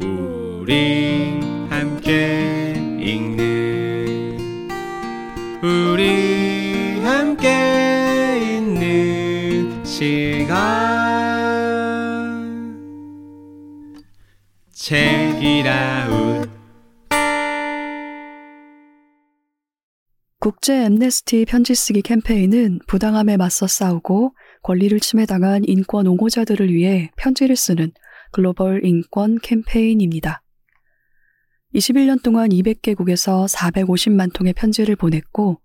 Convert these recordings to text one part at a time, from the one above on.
우리 함께 읽는 우리 함께 있는 시간. 책이라웃. 국제 엠네스티 편지 쓰기 캠페인은 부당함에 맞서 싸우고 권리를 침해당한 인권 옹호자들을 위해 편지를 쓰는 글로벌 인권 캠페인입니다. 21년 동안 200개국에서 450만 통의 편지를 보냈고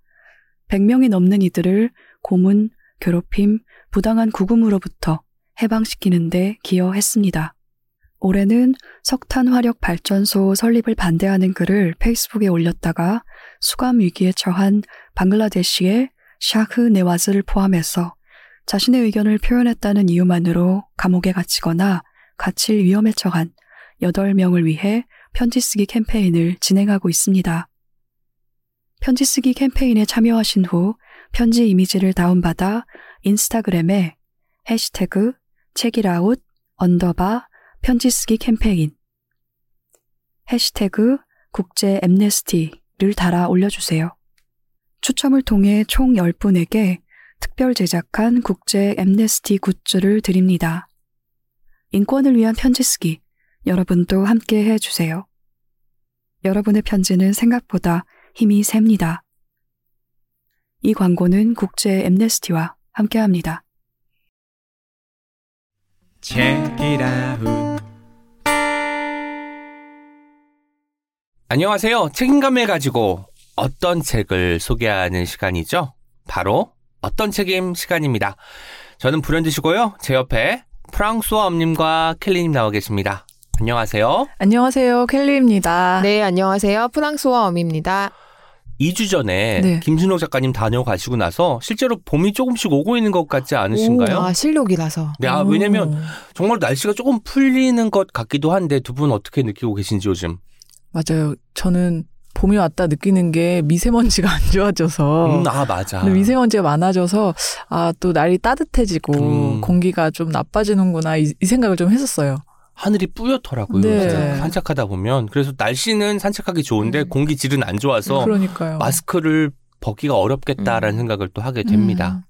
100명이 넘는 이들을 고문, 괴롭힘, 부당한 구금으로부터 해방시키는 데 기여했습니다. 올해는 석탄 화력 발전소 설립을 반대하는 글을 페이스북에 올렸다가 수감 위기에 처한 방글라데시의 샤흐 네와즈를 포함해서 자신의 의견을 표현했다는 이유만으로 감옥에 갇히거나 갇힐 위험에 처한 8명을 위해 편지 쓰기 캠페인을 진행하고 있습니다. 편지 쓰기 캠페인에 참여하신 후 편지 이미지를 다운받아 인스타그램에 해시태그 책읽아웃 언더바 편지 쓰기 캠페인 해시태그 국제 엠네스티를 달아 올려주세요. 추첨을 통해 총 10분에게 특별 제작한 국제 엠네스티 굿즈를 드립니다. 인권을 위한 편지 쓰기 여러분도 함께 해주세요. 여러분의 편지는 생각보다 힘이 셉니다. 이 광고는 국제 엠네스티와 함께합니다. 안녕하세요. 책임감을 가지고 어떤 책을 소개하는 시간이죠? 바로 어떤 책임 시간입니다. 저는 불현듯이고요. 제 옆에 프랑스어 엄님과 켈리님 나와 계십니다. 안녕하세요. 안녕하세요. 켈리입니다. 네, 안녕하세요. 프랑스와 엄입니다. 2주 전에 네. 김순옥 작가님 다녀가시고 나서 실제로 봄이 조금씩 오고 있는 것 같지 않으신가요? 아, 실록이라서. 네, 아, 오. 왜냐면 정말 날씨가 조금 풀리는 것 같기도 한데 두 분 어떻게 느끼고 계신지 요즘? 맞아요. 저는 봄이 왔다 느끼는 게 미세먼지가 안 좋아져서 음, 아, 맞아. 미세먼지가 많아져서 아 또 날이 따뜻해지고 음. 공기가 좀 나빠지는구나 이, 이 생각을 좀 했었어요. 하늘이 뿌옇더라고요. 네. 산책하다 보면. 그래서 날씨는 산책하기 좋은데 음. 공기 질은 안 좋아서 그러니까요. 마스크를 벗기가 어렵겠다라는 음. 생각을 또 하게 됩니다.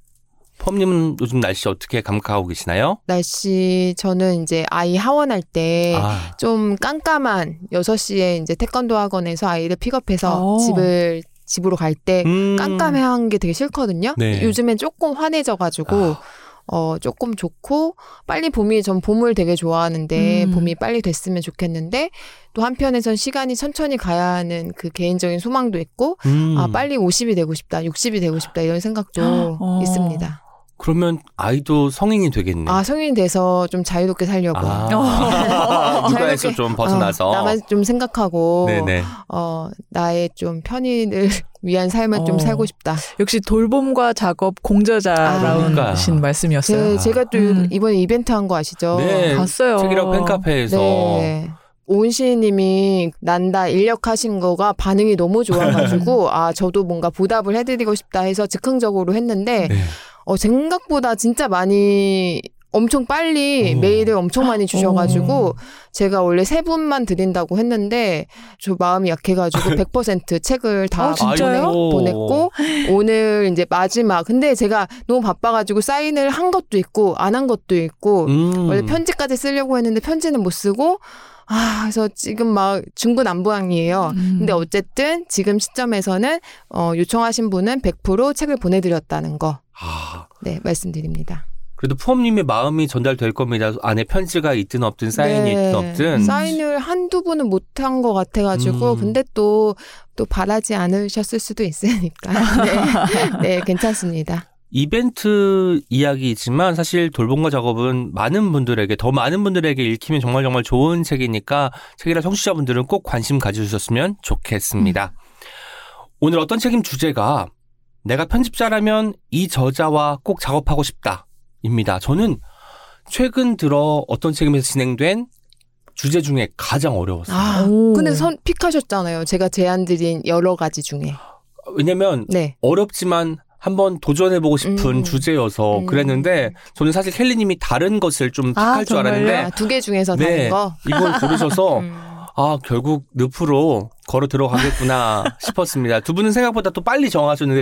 펌님은 요즘 날씨 어떻게 감각하고 계시나요? 날씨, 저는 이제 아이 하원할 때 아, 좀 깜깜한 6시에 이제 태권도 학원에서 아이를 픽업해서 어. 집을, 집으로 갈 때 음. 깜깜한 게 되게 싫거든요. 네. 요즘엔 조금 환해져가지고, 아, 어, 조금 좋고, 빨리 봄이, 전 봄을 되게 좋아하는데, 음. 봄이 빨리 됐으면 좋겠는데, 또 한편에선 시간이 천천히 가야 하는 그 개인적인 소망도 있고, 음. 아, 빨리 50이 되고 싶다, 60이 되고 싶다, 이런 생각도 어. 있습니다. 그러면 아이도 성인이 되겠네. 아, 성인 돼서 좀 자유롭게 살려고. 아. 육아에서 자유롭게, 좀 벗어나서. 어, 나만 좀 생각하고, 네네. 어, 나의 좀 편의를 위한 삶을 좀 어. 살고 싶다. 역시 돌봄과 작업 공저자라운 아, 신 말씀이었어요. 제, 제가 또 음. 이번에 이벤트 한 거 아시죠? 네. 봤어요. 책이라고 팬카페에서. 네. 오은시님이 난다 인력하신 거가 반응이 너무 좋아가지고 아 저도 뭔가 보답을 해드리고 싶다 해서 즉흥적으로 했는데 네. 어 생각보다 진짜 많이 엄청 빨리 오. 메일을 엄청 많이 주셔가지고 제가 원래 세 분만 드린다고 했는데 저 마음이 약해가지고 100% 책을 다 아. 보냈고 오늘 이제 마지막 근데 제가 너무 바빠가지고 사인을 한 것도 있고 안 한 것도 있고 음. 원래 편지까지 쓰려고 했는데 편지는 못 쓰고 아 그래서 지금 막 중구난방이에요. 음. 근데 어쨌든 지금 시점에서는 어, 요청하신 분은 100% 책을 보내드렸다는 거 아, 네, 말씀드립니다. 그래도 푸엄님의 마음이 전달될 겁니다. 안에 편지가 있든 없든 사인이 네, 있든 없든. 사인을 한두 분은 못한 것 같아가지고 음. 근데 또 또 바라지 않으셨을 수도 있으니까 네, 네 괜찮습니다. 이벤트 이야기이지만 사실 돌봄과 작업은 많은 분들에게 더 많은 분들에게 읽히면 정말 정말 좋은 책이니까 책이라 청취자분들은 꼭 관심 가져주셨으면 좋겠습니다. 오늘 어떤 책임 주제가 내가 편집자라면 이 저자와 꼭 작업하고 싶다 입니다. 저는 최근 들어 어떤 책임에서 진행된 주제 중에 가장 어려웠어요. 아 오. 근데 선 픽하셨잖아요. 제가 제안드린 여러 가지 중에 왜냐면 네. 어렵지만 한번 도전해보고 싶은 음. 주제여서 음. 그랬는데 저는 사실 켈리님이 다른 것을 좀 아, 택할 줄? 알았는데 아, 두개 중에서 네. 다른 거. 이걸 고르셔서 음. 아 결국 늪으로 걸어 들어가겠구나 싶었습니다. 두 분은 생각보다 또 빨리 정하셨는데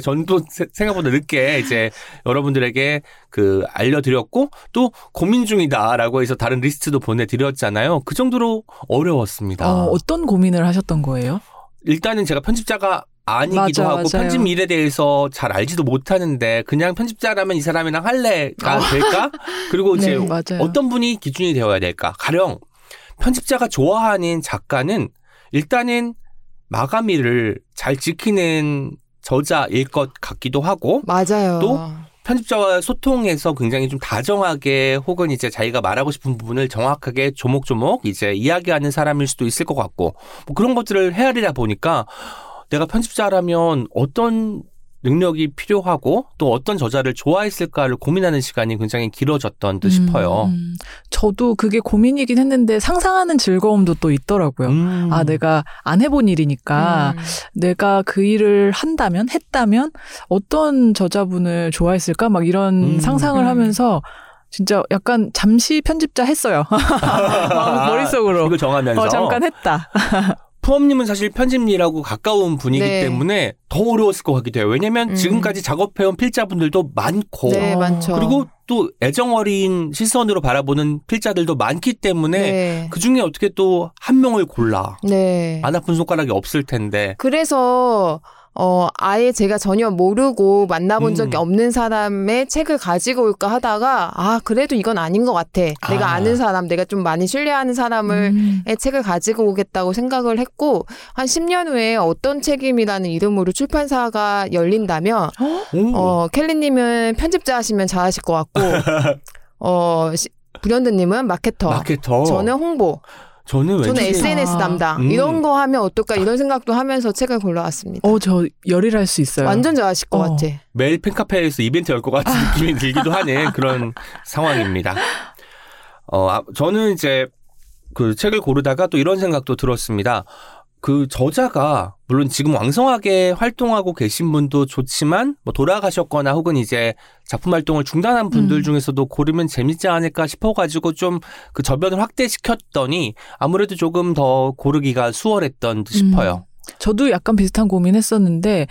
세- 생각보다 늦게 이제 여러분들에게 그 알려드렸고 또 고민 중이다라고 해서 다른 리스트도 보내드렸잖아요. 그 정도로 어려웠습니다. 어, 어떤 고민을 하셨던 거예요? 일단은 제가 편집자가 아니기도 맞아, 하고 맞아요. 편집 일에 대해서 잘 알지도 못하는데 그냥 편집자라면 이 사람이랑 할래가 될까? 그리고 이제 네. 어떤 분이 기준이 되어야 될까? 가령 편집자가 좋아하는 작가는 일단은 마감일을 잘 지키는 저자일 것 같기도 하고 맞아요. 또? 편집자와 소통해서 굉장히 좀 다정하게 혹은 이제 자기가 말하고 싶은 부분을 정확하게 조목조목 이제 이야기하는 사람일 수도 있을 것 같고 뭐 그런 것들을 헤아리다 보니까 내가 편집자라면 어떤 능력이 필요하고 또 어떤 저자를 좋아했을까를 고민하는 시간이 굉장히 길어졌던 듯 싶어요. 음, 저도 그게 고민이긴 했는데 상상하는 즐거움도 또 있더라고요. 음. 아, 내가 안 해본 일이니까 음. 내가 그 일을 한다면, 했다면 어떤 저자분을 좋아했을까? 막 이런 음. 상상을 음. 하면서 진짜 약간 잠시 편집자 했어요. 머릿속으로. 이걸 정하면서 어, 잠깐 했다. 푸엄님은 사실 편집일하고 가까운 분이기 네. 때문에 더 어려웠을 것 같기도 해요. 왜냐면 음. 지금까지 작업해온 필자분들도 많고 네, 어. 많죠. 그리고 또 애정 어린 시선으로 바라보는 필자들도 많기 때문에 네. 그 중에 어떻게 또 한 명을 골라 네. 안 아픈 손가락이 없을 텐데 그래서 어 아예 제가 전혀 모르고 만나본 음. 적이 없는 사람의 책을 가지고 올까 하다가 아 그래도 이건 아닌 것 같아. 내가 아. 아는 사람, 내가 좀 많이 신뢰하는 사람을 음. 의 책을 가지고 오겠다고 생각을 했고 한 10년 후에 어떤 책임이라는 이름으로 출판사가 열린다면 오. 어 켈리님은 편집자 하시면 잘하실 것 같고 어 시- 불현듯님은 마케터, 마케터 저는 홍보, 저는 왠지 저는 SNS 아. 담당 음. 이런 거 하면 어떨까 이런 생각도 하면서 책을 골라왔습니다. 어, 저 열일할 수 있어요. 완전 잘하실 것 어. 같아. 매일 팬카페에서 이벤트 열 것 같은 느낌이 들기도 하는 그런 상황입니다. 어, 아, 저는 이제 그 책을 고르다가 또 이런 생각도 들었습니다. 그 저자가 물론 지금 왕성하게 활동하고 계신 분도 좋지만 뭐 돌아가셨거나 혹은 이제 작품 활동을 중단한 분들 음. 중에서도 고르면 재밌지 않을까 싶어가지고 좀 그 저변을 확대시켰더니 아무래도 조금 더 고르기가 수월했던 듯 싶어요. 저도 약간 비슷한 고민했었는데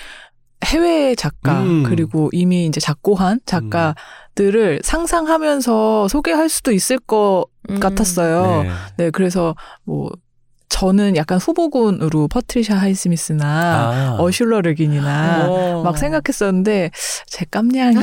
해외 작가 음. 그리고 이미 이제 작고한 작가들을 상상하면서 소개할 수도 있을 것 음. 같았어요. 네. 네, 그래서 뭐 저는 약간 후보군으로 퍼트리샤 하이스미스나 아. 어슐러 르긴이나 어. 막 생각했었는데 제 깜냥이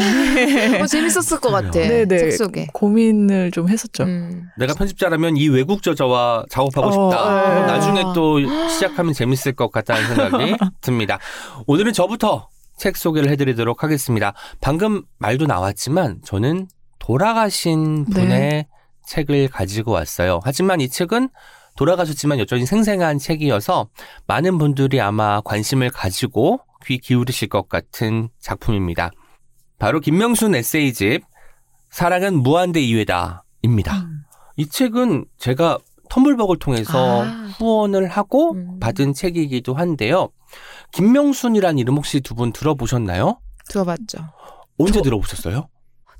어, 재밌었을 것 같아. 네네. 책 속에. 고민을 좀 했었죠. 음. 내가 편집자라면 이 외국 저자와 작업하고 어, 싶다. 어. 나중에 또 시작하면 재밌을 것 같다는 생각이 듭니다. 오늘은 저부터 책 소개를 해드리도록 하겠습니다. 방금 말도 나왔지만 저는 돌아가신 분의 네. 책을 가지고 왔어요. 하지만 이 책은 돌아가셨지만 여전히 생생한 책이어서 많은 분들이 아마 관심을 가지고 귀 기울이실 것 같은 작품입니다. 바로 김명순 에세이집 사랑은 무한대 이외다입니다. 음. 이 책은 제가 텀블벅을 통해서 아. 후원을 하고 음. 받은 책이기도 한데요. 김명순이란 이름 혹시 두 분 들어보셨나요? 들어봤죠. 언제 들어보셨어요?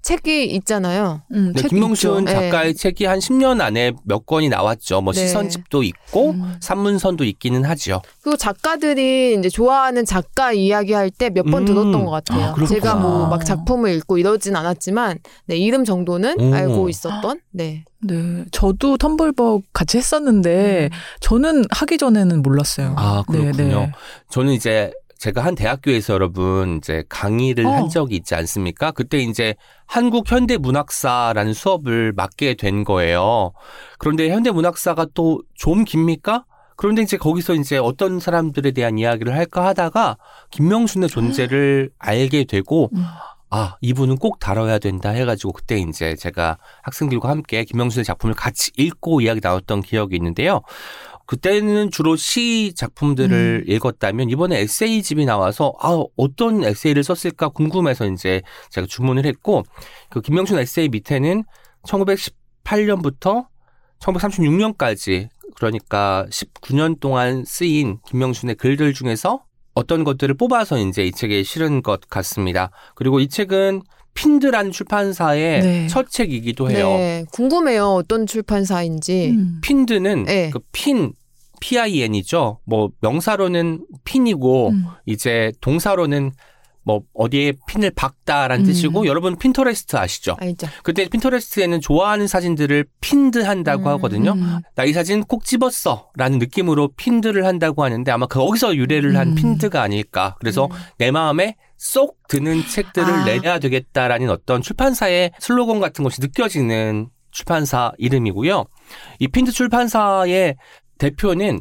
책이 있잖아요. 음, 네, 있죠. 작가의 책이 한 10년 안에 몇 권이 나왔죠. 뭐 네. 시선집도 있고 음. 산문선도 있기는 하죠. 그리고 작가들이 이제 좋아하는 작가 이야기할 때 몇번 음. 들었던 것 같아요. 아, 그렇구나. 제가 뭐 막 작품을 읽고 이러진 않았지만 네, 이름 정도는 오. 알고 있었던. 네. 네, 저도 텀블벅 같이 했었는데 저는 하기 전에는 몰랐어요. 아, 그렇군요. 네, 네. 저는 이제 제가 한 대학교에서 여러분 이제 강의를 어. 한 적이 있지 않습니까? 그때 이제 한국 현대 문학사라는 수업을 맡게 된 거예요. 그런데 현대 문학사가 또 좀 깁니까? 그런데 이제 거기서 이제 어떤 사람들에 대한 이야기를 할까 하다가 김명순의 존재를 알게 되고 음. 아, 이분은 꼭 다뤄야 된다 해가지고 그때 이제 제가 학생들과 함께 김명순의 작품을 같이 읽고 이야기 나눴던 기억이 있는데요. 그때는 주로 시 작품들을 읽었다면 이번에 에세이집이 나와서 아, 어떤 에세이를 썼을까 궁금해서 이제 제가 주문을 했고 그 김명순 에세이 밑에는 1918년부터 1936년까지 그러니까 19년 동안 쓰인 김명순의 글들 중에서 어떤 것들을 뽑아서 이제 이 책에 실은 것 같습니다. 그리고 이 책은 핀드라는 출판사의 네. 첫 책이기도 해요. 네, 궁금해요. 어떤 출판사인지. 음. 핀드는 네. 그 핀, P-I-N이죠. 뭐 명사로는 핀이고 음. 이제 동사로는 뭐 어디에 핀을 박다라는 음. 뜻이고 여러분 핀터레스트 아시죠? 알죠. 그때 핀터레스트에는 좋아하는 사진들을 pinned 한다고 음. 하거든요. 음. 나 이 사진 꼭 집었어라는 느낌으로 pinned를 한다고 하는데 아마 거기서 유래를 한 음. 핀드가 아닐까. 그래서 내 마음에 쏙 드는 책들을 아. 내야 되겠다라는 어떤 출판사의 슬로건 같은 것이 느껴지는 출판사 이름이고요. 이 핀드 출판사의 대표는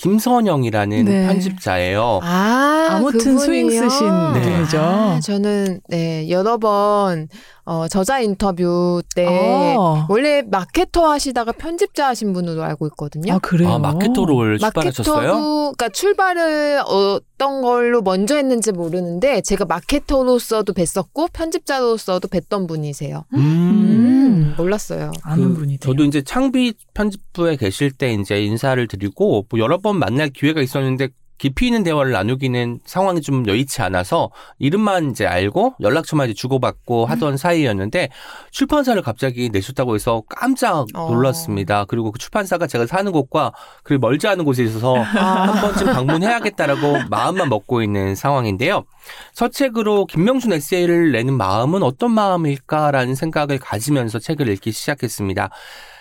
김선영이라는 네. 편집자예요. 아, 아무튼 스윙 그분이요? 쓰신 네. 분이죠. 아, 저는 네 여러 번 어, 저자 인터뷰 때 아, 원래 마케터 하시다가 편집자 하신 분으로 알고 있거든요. 아, 그래요. 아, 마케터로 출발하셨어요? 그러니까 출발을 어떤 걸로 먼저 했는지 모르는데 제가 마케터로서도 뵀었고 편집자로서도 뵀던 분이세요. 음. 음, 몰랐어요. 아는 그 분이 저도 이제 창비 편집부에 계실 때 이제 인사를 드리고 뭐 여러 번 만날 기회가 있었는데 깊이 있는 대화를 나누기는 상황이 좀 여의치 않아서 이름만 이제 알고 연락처만 이제 주고받고 하던 사이였는데 출판사를 갑자기 내셨다고 해서 깜짝 어. 놀랐습니다. 그리고 그 출판사가 제가 사는 곳과 그리 멀지 않은 곳에 있어서 한 번쯤 방문해야겠다라고 마음만 먹고 있는 상황인데요. 서책으로 김명순 에세이를 내는 마음은 어떤 마음일까라는 생각을 가지면서 책을 읽기 시작했습니다.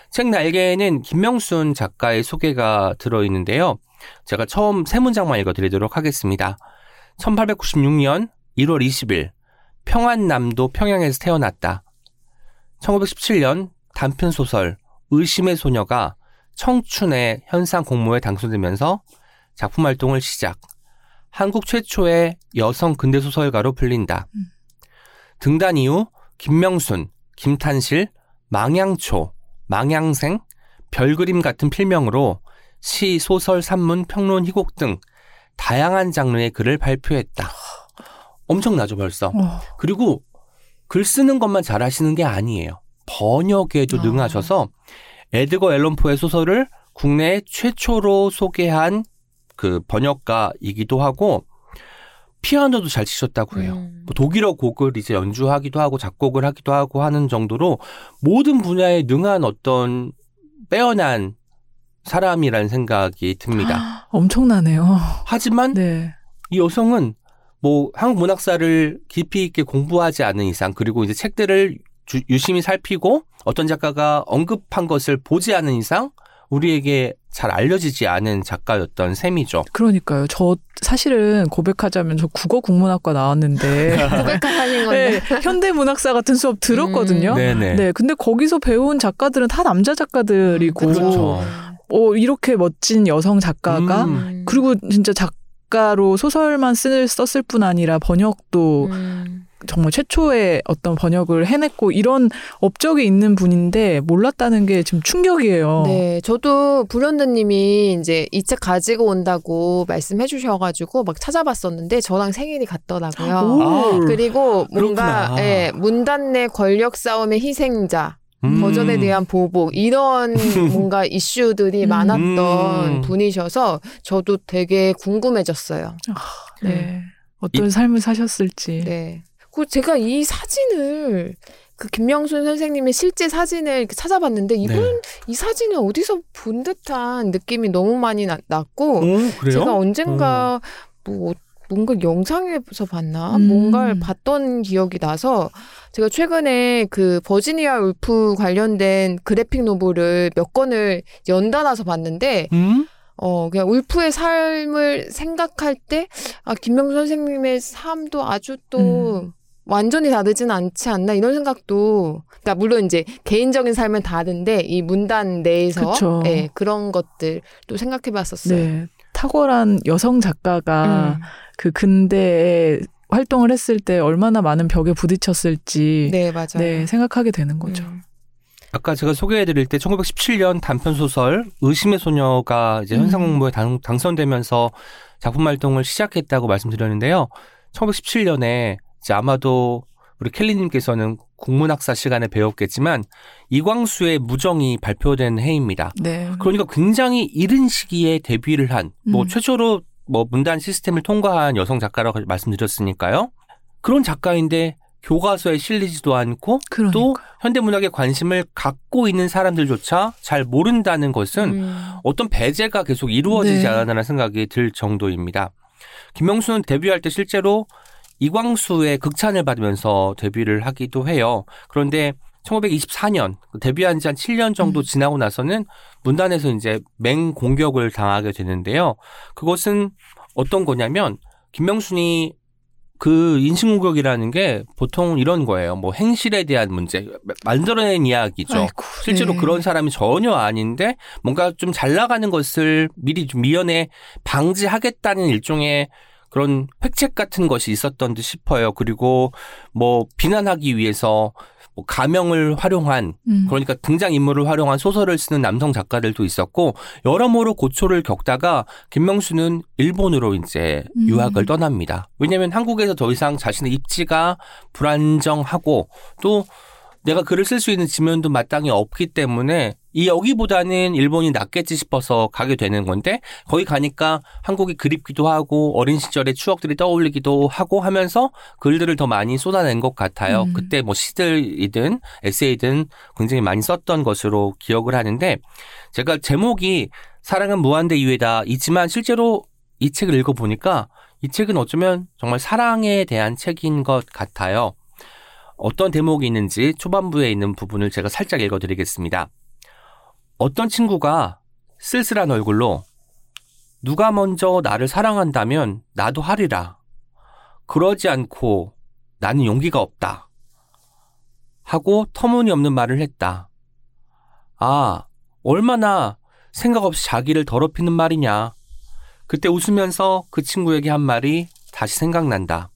책 날개에는 김명순 작가의 소개가 들어있는데요. 제가 처음 세 문장만 읽어드리도록 하겠습니다. 1896년 1월 20일 평안남도 평양에서 태어났다. 1917년 단편 소설 의심의 소녀가 청춘의 현상 공모에 당선되면서 작품 활동을 시작. 한국 최초의 여성 근대 소설가로 불린다. 음. 등단 이후 김명순, 김탄실, 망양초, 망양생, 별그림 같은 필명으로 시, 소설, 산문, 평론, 희곡 등 다양한 장르의 글을 발표했다. 엄청나죠, 벌써. 어, 그리고 글 쓰는 것만 잘하시는 게 아니에요. 번역에도 아. 능하셔서 에드거 앨런포의 소설을 국내 최초로 소개한 그 번역가이기도 하고 피아노도 잘 치셨다고 해요. 음. 뭐 독일어 곡을 이제 연주하기도 하고 작곡을 하기도 하고 하는 정도로 모든 분야에 능한 어떤 빼어난 사람이라는 생각이 듭니다. 엄청나네요. 하지만 네. 이 여성은 뭐 한국 문학사를 깊이 있게 공부하지 않은 이상 그리고 이제 책들을 주- 유심히 살피고 어떤 작가가 언급한 것을 보지 않은 이상 우리에게 잘 알려지지 않은 작가였던 셈이죠. 그러니까요. 저 사실은 고백하자면 저 국어 국문학과 나왔는데 고백하신 건데. 네, 현대 문학사 같은 수업 들었거든요. 음. 네네. 네, 근데 거기서 배운 작가들은 다 남자 작가들이고, 그렇죠. 어, 이렇게 멋진 여성 작가가, 음. 그리고 진짜 작가로 소설만 쓸, 썼을 뿐 아니라 번역도 음. 정말 최초의 어떤 번역을 해냈고, 이런 업적이 있는 분인데 몰랐다는 게 지금 충격이에요. 네, 저도 불현듯님이 이제 이 책 가지고 온다고 말씀해 주셔가지고 막 찾아봤었는데 저랑 생일이 같더라고요. 오. 아, 그리고 뭔가 그렇구나. 예, 문단 내 권력 싸움의 희생자, 음. 거절에 대한 보복 이런 뭔가 이슈들이 음. 많았던 음. 분이셔서 저도 되게 궁금해졌어요. 네. 어떤 삶을 사셨을지. 네. 그 제가 이 사진을 그 김명순 선생님의 실제 사진을 찾아봤는데 이분 네. 이 사진을 어디서 본 듯한 느낌이 너무 많이 나, 났고 오, 그래요? 음. 제가 언젠가 뭐 뭔가 영상에서 봤나 음. 뭔가를 봤던 기억이 나서 제가 최근에 그 버지니아 울프 관련된 그래픽 노블을 몇 권을 연달아서 봤는데 음? 어 그냥 울프의 삶을 생각할 때 아 김명수 선생님의 삶도 아주 또 음. 완전히 다르진 않지 않나 이런 생각도 그러니까 물론 이제 개인적인 삶은 다른데 이 문단 내에서. 예, 그런 것들도 생각해 봤었어요. 네. 탁월한 여성 작가가 음. 그 근대에 활동을 했을 때 얼마나 많은 벽에 부딪혔을지 네, 맞아요. 네, 생각하게 되는 거죠. 음. 아까 제가 소개해드릴 때 1917년 단편 소설 의심의 소녀가 이제 음. 현상 공모에 당, 당선되면서 작품 활동을 시작했다고 말씀드렸는데요. 1917년에 이제 아마도 우리 켈리님께서는 국문학사 시간에 배웠겠지만 이광수의 무정이 발표된 해입니다. 네. 그러니까 굉장히 이른 시기에 데뷔를 한뭐 음. 최초로 뭐 문단 시스템을 통과한 여성 작가라고 말씀드렸으니까요. 그런 작가인데 교과서에 실리지도 않고 그러니까. 또 현대문학에 관심을 갖고 있는 사람들조차 잘 모른다는 것은 음. 어떤 배제가 계속 이루어지지 네. 않았나라는 생각이 들 정도입니다. 김명수는 데뷔할 때 실제로 이광수의 극찬을 받으면서 데뷔를 하기도 해요. 그런데 1924년 데뷔한 지 한 7년 정도 음. 지나고 나서는 문단에서 이제 맹 공격을 당하게 되는데요. 그것은 어떤 거냐면 김명순이 그 인신공격이라는 게 보통 이런 거예요. 뭐 행실에 대한 문제, 만들어낸 이야기죠. 아이고, 실제로 네. 그런 사람이 전혀 아닌데 뭔가 좀 잘 나가는 것을 미리 좀 미연에 방지하겠다는 일종의 그런 획책 같은 것이 있었던 듯 싶어요. 그리고 뭐 비난하기 위해서 뭐 가명을 활용한 음. 그러니까 등장 인물을 활용한 소설을 쓰는 남성 작가들도 있었고 여러모로 고초를 겪다가 김명수는 일본으로 이제 음. 유학을 떠납니다. 왜냐하면 한국에서 더 이상 자신의 입지가 불안정하고 또 내가 글을 쓸 수 있는 지면도 마땅히 없기 때문에 이 여기보다는 일본이 낫겠지 싶어서 가게 되는 건데 거기 가니까 한국이 그립기도 하고 어린 시절의 추억들이 떠올리기도 하고 하면서 글들을 더 많이 쏟아낸 것 같아요. 음. 그때 뭐 시들이든 에세이든 굉장히 많이 썼던 것으로 기억을 하는데 제가 제목이 사랑은 무한대 이외다 이지만 실제로 이 책을 읽어보니까 이 책은 어쩌면 정말 사랑에 대한 책인 것 같아요. 어떤 대목이 있는지 초반부에 있는 부분을 제가 살짝 읽어드리겠습니다. 어떤 친구가 쓸쓸한 얼굴로 누가 먼저 나를 사랑한다면 나도 하리라. 그러지 않고 나는 용기가 없다. 하고 터무니없는 말을 했다. 아, 얼마나 생각 없이 자기를 더럽히는 말이냐. 그때 웃으면서 그 친구에게 한 말이 다시 생각난다.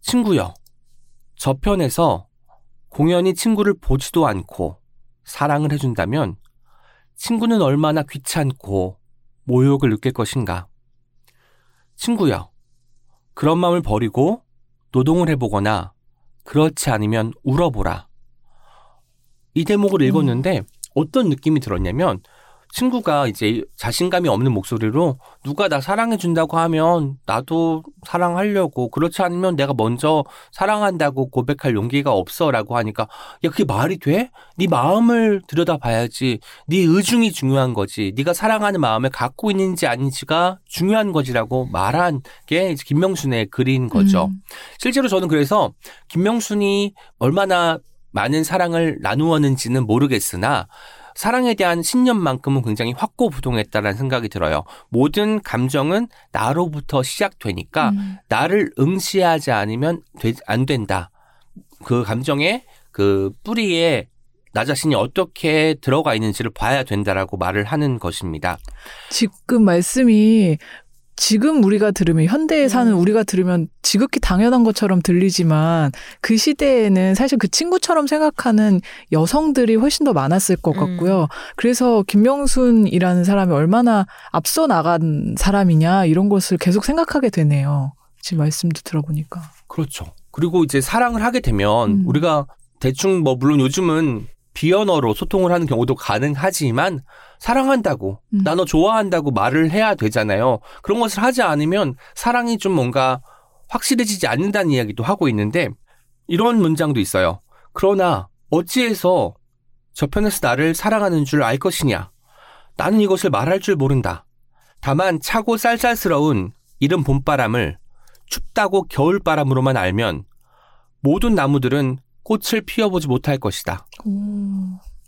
친구여, 저편에서 공연히 친구를 보지도 않고 사랑을 해준다면 친구는 얼마나 귀찮고 모욕을 느낄 것인가. 친구여, 그런 마음을 버리고 노동을 해보거나 그렇지 않으면 울어보라. 이 대목을 읽었는데 어떤 느낌이 들었냐면 친구가 이제 자신감이 없는 목소리로 누가 나 사랑해준다고 하면 나도 사랑하려고 그렇지 않으면 내가 먼저 사랑한다고 고백할 용기가 없어라고 하니까 야 그게 말이 돼? 네 마음을 들여다봐야지. 네 의중이 중요한 거지. 네가 사랑하는 마음을 갖고 있는지 아닌지가 중요한 거지라고 말한 게 이제 김명순의 글인 거죠. 음. 실제로 저는 그래서 김명순이 얼마나 많은 사랑을 나누었는지는 모르겠으나 사랑에 대한 신념만큼은 굉장히 확고부동했다라는 생각이 들어요. 모든 감정은 나로부터 시작되니까 음. 나를 응시하지 않으면 되- 안 된다. 그 감정의 그 뿌리에 나 자신이 어떻게 들어가 있는지를 봐야 된다라고 말을 하는 것입니다. 지금 말씀이 지금 우리가 들으면 현대에 사는 음. 우리가 들으면 지극히 당연한 것처럼 들리지만 그 시대에는 사실 그 친구처럼 생각하는 여성들이 훨씬 더 많았을 것 음. 같고요. 그래서 김명순이라는 사람이 얼마나 앞서 나간 사람이냐 이런 것을 계속 생각하게 되네요. 지금 말씀도 들어보니까. 그렇죠. 그리고 이제 사랑을 하게 되면 음. 우리가 대충 뭐 물론 요즘은 비언어로 소통을 하는 경우도 가능하지만 사랑한다고 음. 나너 좋아한다고 말을 해야 되잖아요. 그런 것을 하지 않으면 사랑이 좀 뭔가 확실해지지 않는다는 이야기도 하고 있는데 이런 문장도 있어요. 그러나 어찌해서 저편에서 나를 사랑하는 줄 알 것이냐? 나는 이것을 말할 줄 모른다. 다만 차고 쌀쌀스러운 이른 봄바람을 춥다고 겨울바람으로만 알면 모든 나무들은 꽃을 피워보지 못할 것이다.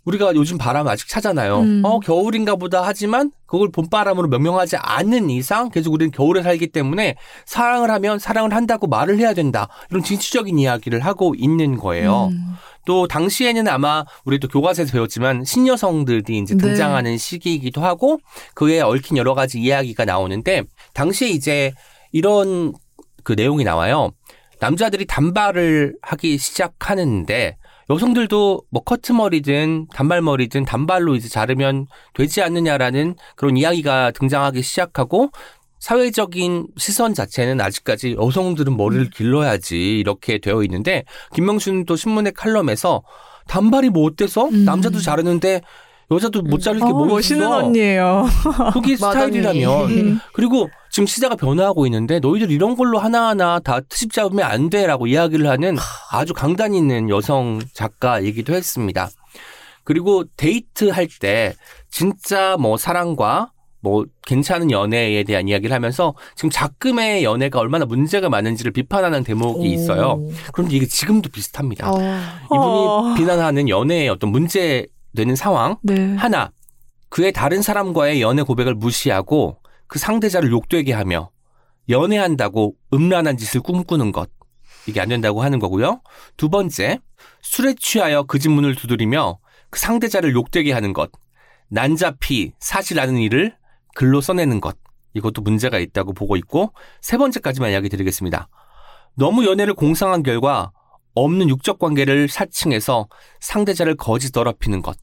우리가 요즘 바람 아직 차잖아요. 음. 어, 겨울인가 보다 하지만 그걸 봄바람으로 명명하지 않는 이상 계속 우리는 겨울에 살기 때문에 사랑을 하면 사랑을 한다고 말을 해야 된다. 이런 진취적인 이야기를 하고 있는 거예요. 음. 또 당시에는 아마 우리도 교과서에서 배웠지만 신여성들이 이제 네. 등장하는 시기이기도 하고 그에 얽힌 여러 가지 이야기가 나오는데 당시에 이제 이런 그 내용이 나와요. 남자들이 단발을 하기 시작하는데 여성들도 뭐 커트머리든 단발머리든 단발로 이제 자르면 되지 않느냐라는 그런 이야기가 등장하기 시작하고 사회적인 시선 자체는 아직까지 여성들은 머리를 길러야지 이렇게 되어 있는데 김명순 또 신문의 칼럼에서 단발이 뭐 어때서 음. 남자도 자르는데 여자도 못 자를 게 어, 뭐 멋있는 있어? 언니예요. 그게. 스타일이라면 음. 그리고 지금 시대가 변화하고 있는데 너희들 이런 걸로 하나하나 다 트집 잡으면 안 돼라고 이야기를 하는 아주 강단 있는 여성 작가이기도 했습니다. 그리고 데이트 할 때 진짜 뭐 사랑과 뭐 괜찮은 연애에 대한 이야기를 하면서 지금 작금의 연애가 얼마나 문제가 많은지를 비판하는 대목이 있어요. 오. 그런데 이게 지금도 비슷합니다. 어. 이분이 어. 비난하는 연애의 어떤 문제 되는 상황 네. 하나 그의 다른 사람과의 연애 고백을 무시하고 그 상대자를 욕되게 하며 연애한다고 음란한 짓을 꿈꾸는 것 이게 안 된다고 하는 거고요. 두 번째 술에 취하여 그 집 문을 두드리며 그 상대자를 욕되게 하는 것 난잡히 사실 아는 일을 글로 써내는 것 이것도 문제가 있다고 보고 있고 세 번째까지만 이야기 드리겠습니다. 너무 연애를 공상한 결과 없는 육적 관계를 사칭해서 상대자를 거짓 더럽히는 것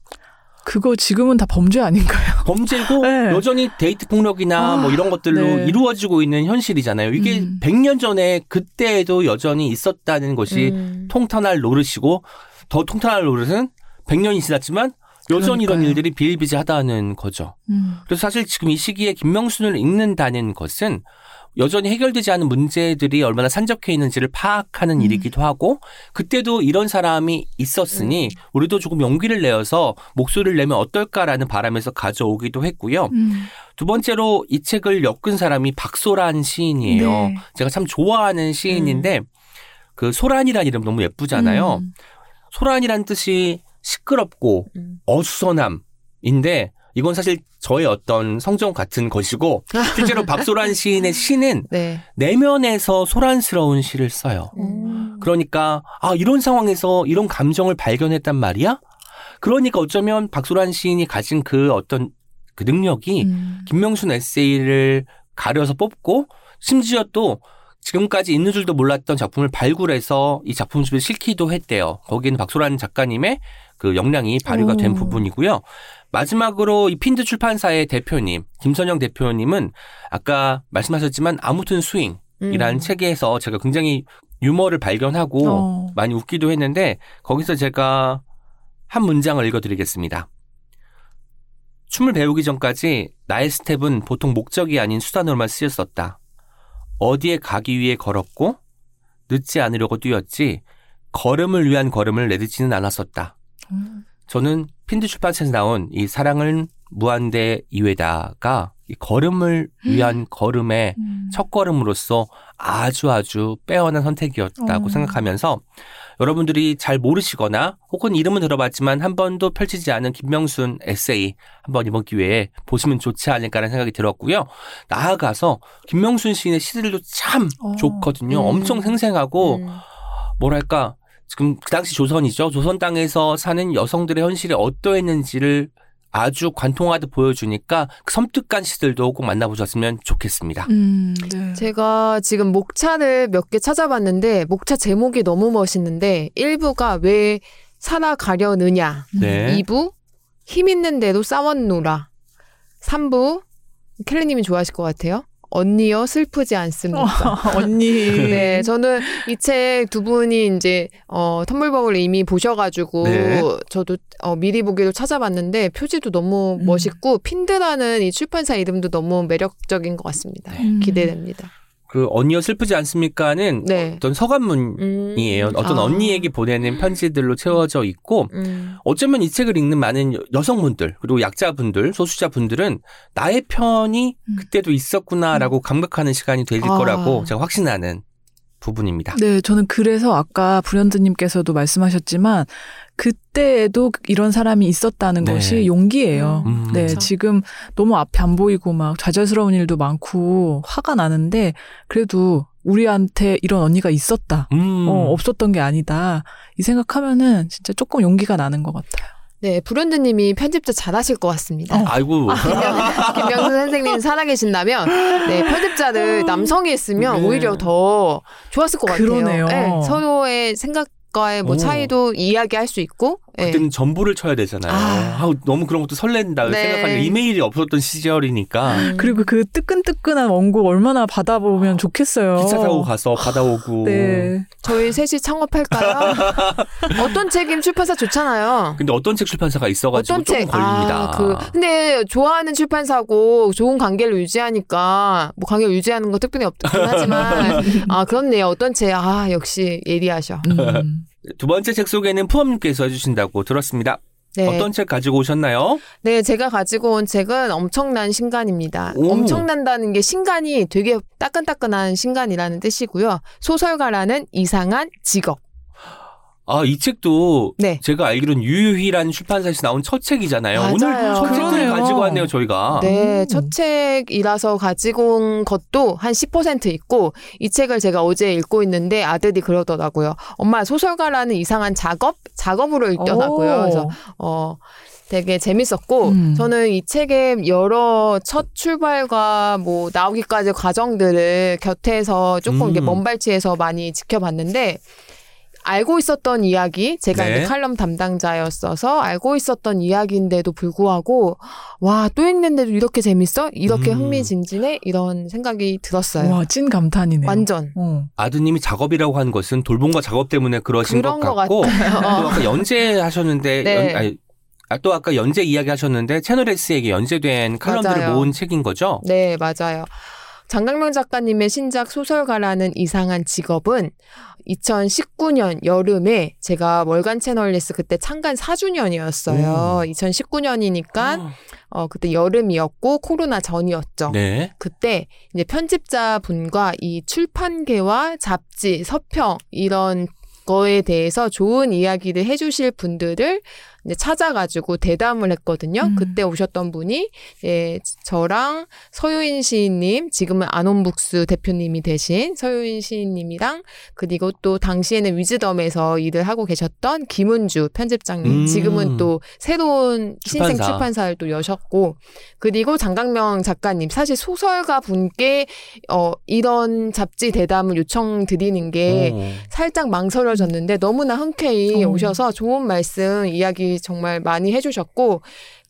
그거 지금은 다 범죄 아닌가요? 범죄고 네. 여전히 데이트 폭력이나 아, 뭐 이런 것들로 네. 이루어지고 있는 현실이잖아요. 이게 음. 100년 전에 그때에도 여전히 있었다는 것이 음. 통탄할 노릇이고 더 통탄할 노릇은 100년이 지났지만 여전히 이런 그러니까요. 일들이 비일비재하다는 거죠. 음. 그래서 사실 지금 이 시기에 김명순을 읽는다는 것은 여전히 해결되지 않은 문제들이 얼마나 산적해 있는지를 파악하는 음. 일이기도 하고 그때도 이런 사람이 있었으니 우리도 조금 용기를 내어서 목소리를 내면 어떨까라는 바람에서 가져오기도 했고요. 음. 두 번째로 이 책을 엮은 사람이 박소란 시인이에요. 네. 제가 참 좋아하는 시인인데 그 소란이라는 이름 너무 예쁘잖아요. 음. 소란이란 뜻이 시끄럽고 음. 어수선함인데 이건 사실 저의 어떤 성정 같은 것이고 실제로 박소란 시인의 시는 네. 내면에서 소란스러운 시를 써요. 음. 그러니까 아 이런 상황에서 이런 감정을 발견했단 말이야. 그러니까 어쩌면 박소란 시인이 가진 그 어떤 그 능력이 음. 김명순 에세이를 가려서 뽑고 심지어 또 지금까지 있는 줄도 몰랐던 작품을 발굴해서 이 작품 집에 실기도 했대요. 거기는 박소란 작가님의 그 역량이 발휘가 된 오. 부분이고요. 마지막으로 이 핀드 출판사의 대표님 김선영 대표님은 아까 말씀하셨지만 아무튼 스윙이라는 음. 책에서 제가 굉장히 유머를 발견하고 어. 많이 웃기도 했는데 거기서 제가 한 문장을 읽어드리겠습니다. 춤을 배우기 전까지 나의 스텝은 보통 목적이 아닌 수단으로만 쓰였었다. 어디에 가기 위해 걸었고 늦지 않으려고 뛰었지 걸음을 위한 걸음을 내딛지는 않았었다. 음. 저는 핀드 출판사에서 나온 이 사랑은 무한대 이외다가 이 걸음을 위한 걸음의 음. 첫 걸음으로서 아주 아주 빼어난 선택이었다고 어. 생각하면서 여러분들이 잘 모르시거나 혹은 이름은 들어봤지만 한 번도 펼치지 않은 김명순 에세이 한번 이번 기회에 보시면 좋지 않을까라는 생각이 들었고요. 나아가서 김명순 시인의 시들도 참 어. 좋거든요. 음. 엄청 생생하고 음. 뭐랄까 지금 그 당시 조선이죠. 조선 땅에서 사는 여성들의 현실이 어떠했는지를 아주 관통하듯 보여주니까 그 섬뜩한 시들도 꼭 만나보셨으면 좋겠습니다. 음, 네. 제가 지금 목차를 몇 개 찾아봤는데 목차 제목이 너무 멋있는데 1부가 왜 살아가려느냐 네. 2부 힘 있는 대로 싸웠노라 3부 켈리님이 좋아하실 것 같아요 언니여 슬프지 않습니까 언니. 네, 저는 이 책 두 분이 이제 어 텀블벅을 이미 보셔가지고 네. 저도 어, 미리 보기로 찾아봤는데 표지도 너무 음. 멋있고 핀드라는 이 출판사 이름도 너무 매력적인 것 같습니다. 음. 기대됩니다. 그 언니여 슬프지 않습니까는 네. 어떤 서간문이에요. 음. 어떤 아. 언니에게 보내는 편지들로 채워져 있고 음. 어쩌면 이 책을 읽는 많은 여- 여성분들 그리고 약자분들 소수자분들은 나의 편이 음. 그때도 있었구나라고 감각하는 시간이 될 아. 거라고 제가 확신하는 부분입니다. 네, 저는 그래서 아까 불현듯님께서도 말씀하셨지만 그때에도 이런 사람이 있었다는 네. 것이 용기예요. 음. 네, 그쵸. 지금 너무 앞에 안 보이고 막 좌절스러운 일도 많고 화가 나는데 그래도 우리한테 이런 언니가 있었다. 음. 어, 없었던 게 아니다. 이 생각하면은 진짜 조금 용기가 나는 것 같아요. 네, 브런드님이 편집자 잘하실 것 같습니다. 아이고. 김명- 김명수 선생님 살아계신다면 네, 편집자를 남성이 했으면 네. 오히려 더 좋았을 것 같아요. 그러네요. 네, 서로의 생각 과의 뭐 오. 차이도 이야기할 수 있고 예. 그때는 전보를 쳐야 되잖아요. 아. 아우, 너무 그런 것도 설렌다. 네. 생각하면 이메일이 없었던 시절이니까 음. 그리고 그 뜨끈뜨끈한 원고 얼마나 받아보면 좋겠어요. 기차 타고 가서 받아오고. 네. 저희 셋이 창업할까요? 어떤 책임 출판사 좋잖아요. 근데 어떤 책 출판사가 있어가지고 조금 걸립니다. 아, 그, 근데 좋아하는 출판사고 좋은 관계를 유지하니까 뭐 관계를 유지하는 거 특별히 없긴 하지만 아 그렇네요. 어떤 책, 아 역시 예리하셔. 음. 두 번째 책 소개는 푸엄님께서 해주신다고 들었습니다. 네, 어떤 책 가지고 오셨나요? 네 제가 가지고 온 책은 엄청난 신간입니다. 오. 엄청난다는 게 신간이 되게 따끈따끈한 신간이라는 뜻이고요. 소설가라는 이상한 직업. 아, 이 책도 네. 제가 알기로는 유유희라는 출판사에서 나온 첫 책이잖아요. 맞아요. 오늘 첫 책을 그러네요. 가지고 왔네요, 저희가. 네, 음. 첫 책이라서 가지고 온 것도 한 10% 있고 이 책을 제가 어제 읽고 있는데 아들이 그러더라고요. 엄마 소설가라는 이상한 작업 작업으로 읽더라고요. 오. 그래서 어 되게 재밌었고 음. 저는 이 책의 여러 첫 출발과 뭐 나오기까지 과정들을 곁에서 조금 음. 이렇게 먼발치에서 많이 지켜봤는데 알고 있었던 이야기, 제가 네. 이제 칼럼 담당자였어서 알고 있었던 이야기인데도 불구하고 와또 읽는데도 이렇게 재밌어? 이렇게 음. 흥미진진해? 이런 생각이 들었어요. 와, 찐 감탄이네요. 완전. 어. 아드님이 작업이라고 한 것은 돌봄과 작업 때문에 그러신 그런 것것 같고. 또 아까 연재 하셨는데 네. 연- 아니, 아, 또 아까 연재 이야기 하셨는데 채널 S에게 연재된 칼럼들을 맞아요. 모은 책인 거죠? 네, 맞아요. 장강명 작가님의 신작 소설가라는 이상한 직업은 2019년 여름에 제가 월간 채널리스 그때 창간 4주년이었어요. 2019년이니까 어. 어 그때 여름이었고 코로나 전이었죠. 네. 그때 이제 편집자 분과 이 출판계와 잡지, 서평 이런 거에 대해서 좋은 이야기를 해주실 분들을 이제 찾아가지고 대담을 했거든요. 음. 그때 오셨던 분이 예, 저랑 서유인 시인님, 지금은 아논북스 대표님이 되신 서유인 시인님이랑 그리고 또 당시에는 위즈덤에서 일을 하고 계셨던 김은주 편집장님, 음. 지금은 또 새로운 신생 출판사. 출판사를 또 여셨고 그리고 장강명 작가님 사실 소설가 분께 어 이런 잡지 대담을 요청드리는 게 오. 살짝 망설여졌는데 너무나 흔쾌히 어. 오셔서 좋은 말씀 이야기 정말 많이 해주셨고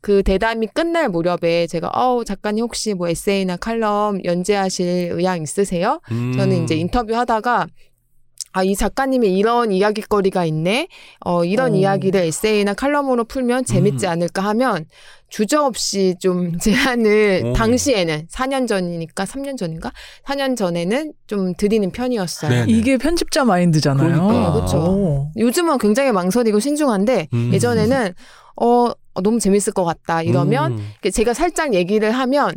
그 대담이 끝날 무렵에 제가 어우 작가님 혹시 뭐 에세이나 칼럼 연재하실 의향 있으세요? 음. 저는 이제 인터뷰하다가 아, 이 작가님의 이런 이야기거리가 있네. 어, 이런 어. 이야기를 에세이나 칼럼으로 풀면 재밌지 음. 않을까 하면 주저없이 좀 제안을 오. 당시에는 4년 전이니까 3년 전인가? 4년 전에는 좀 드리는 편이었어요. 네. 이게 편집자 마인드잖아요. 그러니까. 네. 오. 요즘은 굉장히 망설이고 신중한데 음. 예전에는 어, 어, 너무 재밌을 것 같다 이러면 음. 제가 살짝 얘기를 하면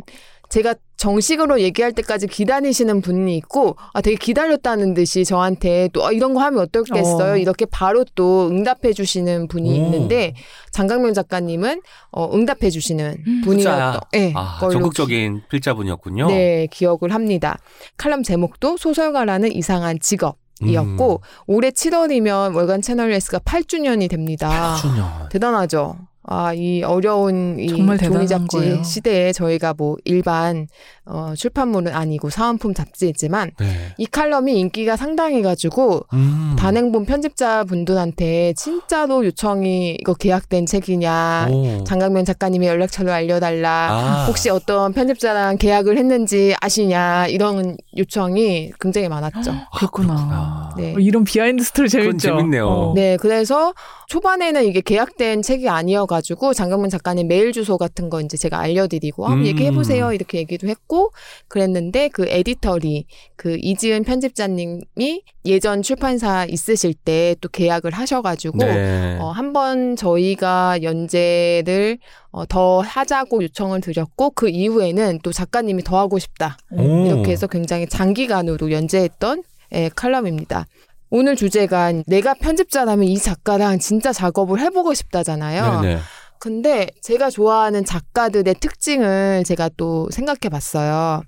제가 정식으로 얘기할 때까지 기다리시는 분이 있고 아 되게 기다렸다는 듯이 저한테 또 아, 이런 거 하면 어떻겠어요 어. 이렇게 바로 또 응답해 주시는 분이 오. 있는데 장강명 작가님은 어, 응답해 주시는 음, 분이었던 네, 아, 걸로 적극적인 필자분이었군요. 네, 기억을 합니다. 칼럼 제목도 소설가라는 이상한 직업 이었고 음. 올해 7월이면 월간 채널 S가 8주년이 됩니다. 8주년. 대단하죠. 아, 이 어려운 이 정말 종이 잡지 거예요. 시대에 저희가 뭐 일반 어, 출판물은 아니고 사은품 잡지이지만 네. 이 칼럼이 인기가 상당해가지고 음. 단행본 편집자 분들한테 진짜로 요청이 이거 계약된 책이냐 오. 장강명 작가님의 연락처를 알려달라 아. 혹시 어떤 편집자랑 계약을 했는지 아시냐 이런 요청이 굉장히 많았죠. 아, 그렇구나. 네. 어, 이런 비하인드 스토리 재밌죠. 재밌네요. 어. 네, 그래서 초반에는 이게 계약된 책이 아니어가지고 장강명 작가님 메일 주소 같은 거 이제 제가 알려드리고 한번 음. 얘기해보세요 이렇게 얘기도 했고 그랬는데 그 에디터리 그 이지은 편집자님이 예전 출판사 있으실 때 또 계약을 하셔가지고 네. 어, 한번 저희가 연재를 어, 더 하자고 요청을 드렸고 그 이후에는 또 작가님이 더 하고 싶다 오. 이렇게 해서 굉장히 장기간으로 연재했던 예, 칼럼입니다. 오늘 주제가 내가 편집자라면 이 작가랑 진짜 작업을 해보고 싶다잖아요. 네네. 근데 제가 좋아하는 작가들의 특징을 제가 또 생각해 봤어요.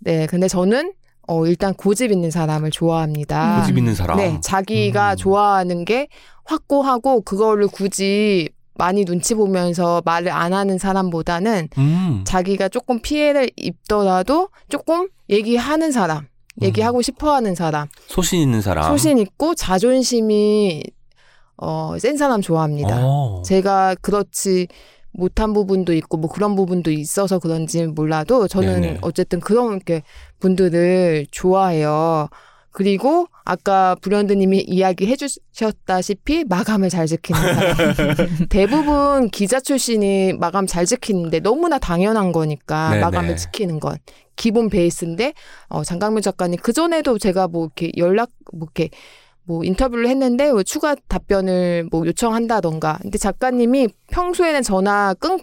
네, 근데 저는 어, 일단 고집 있는 사람을 좋아합니다. 고집 있는 사람. 네, 자기가 음. 좋아하는 게 확고하고 그거를 굳이 많이 눈치 보면서 말을 안 하는 사람보다는 음. 자기가 조금 피해를 입더라도 조금 얘기하는 사람, 얘기하고 싶어 하는 사람, 소신 있는 사람. 소신 있고 자존심이 어, 센 사람 좋아합니다. 어. 제가 그렇지 못한 부분도 있고 뭐 그런 부분도 있어서 그런지 몰라도 저는 네네. 어쨌든 그런 게 분들을 좋아해요. 그리고 아까 불현드님이 이야기해 주셨다시피 마감을 잘 지키는 사람. 대부분 기자 출신이 마감 잘 지키는데 너무나 당연한 거니까 네네. 마감을 지키는 건 기본 베이스인데 어, 장강민 작가님 그 전에도 제가 뭐 이렇게 연락 뭐 이렇게 뭐 인터뷰를 했는데 뭐 추가 답변을 뭐 요청한다던가. 근데 작가님이 평소에는 전화 끊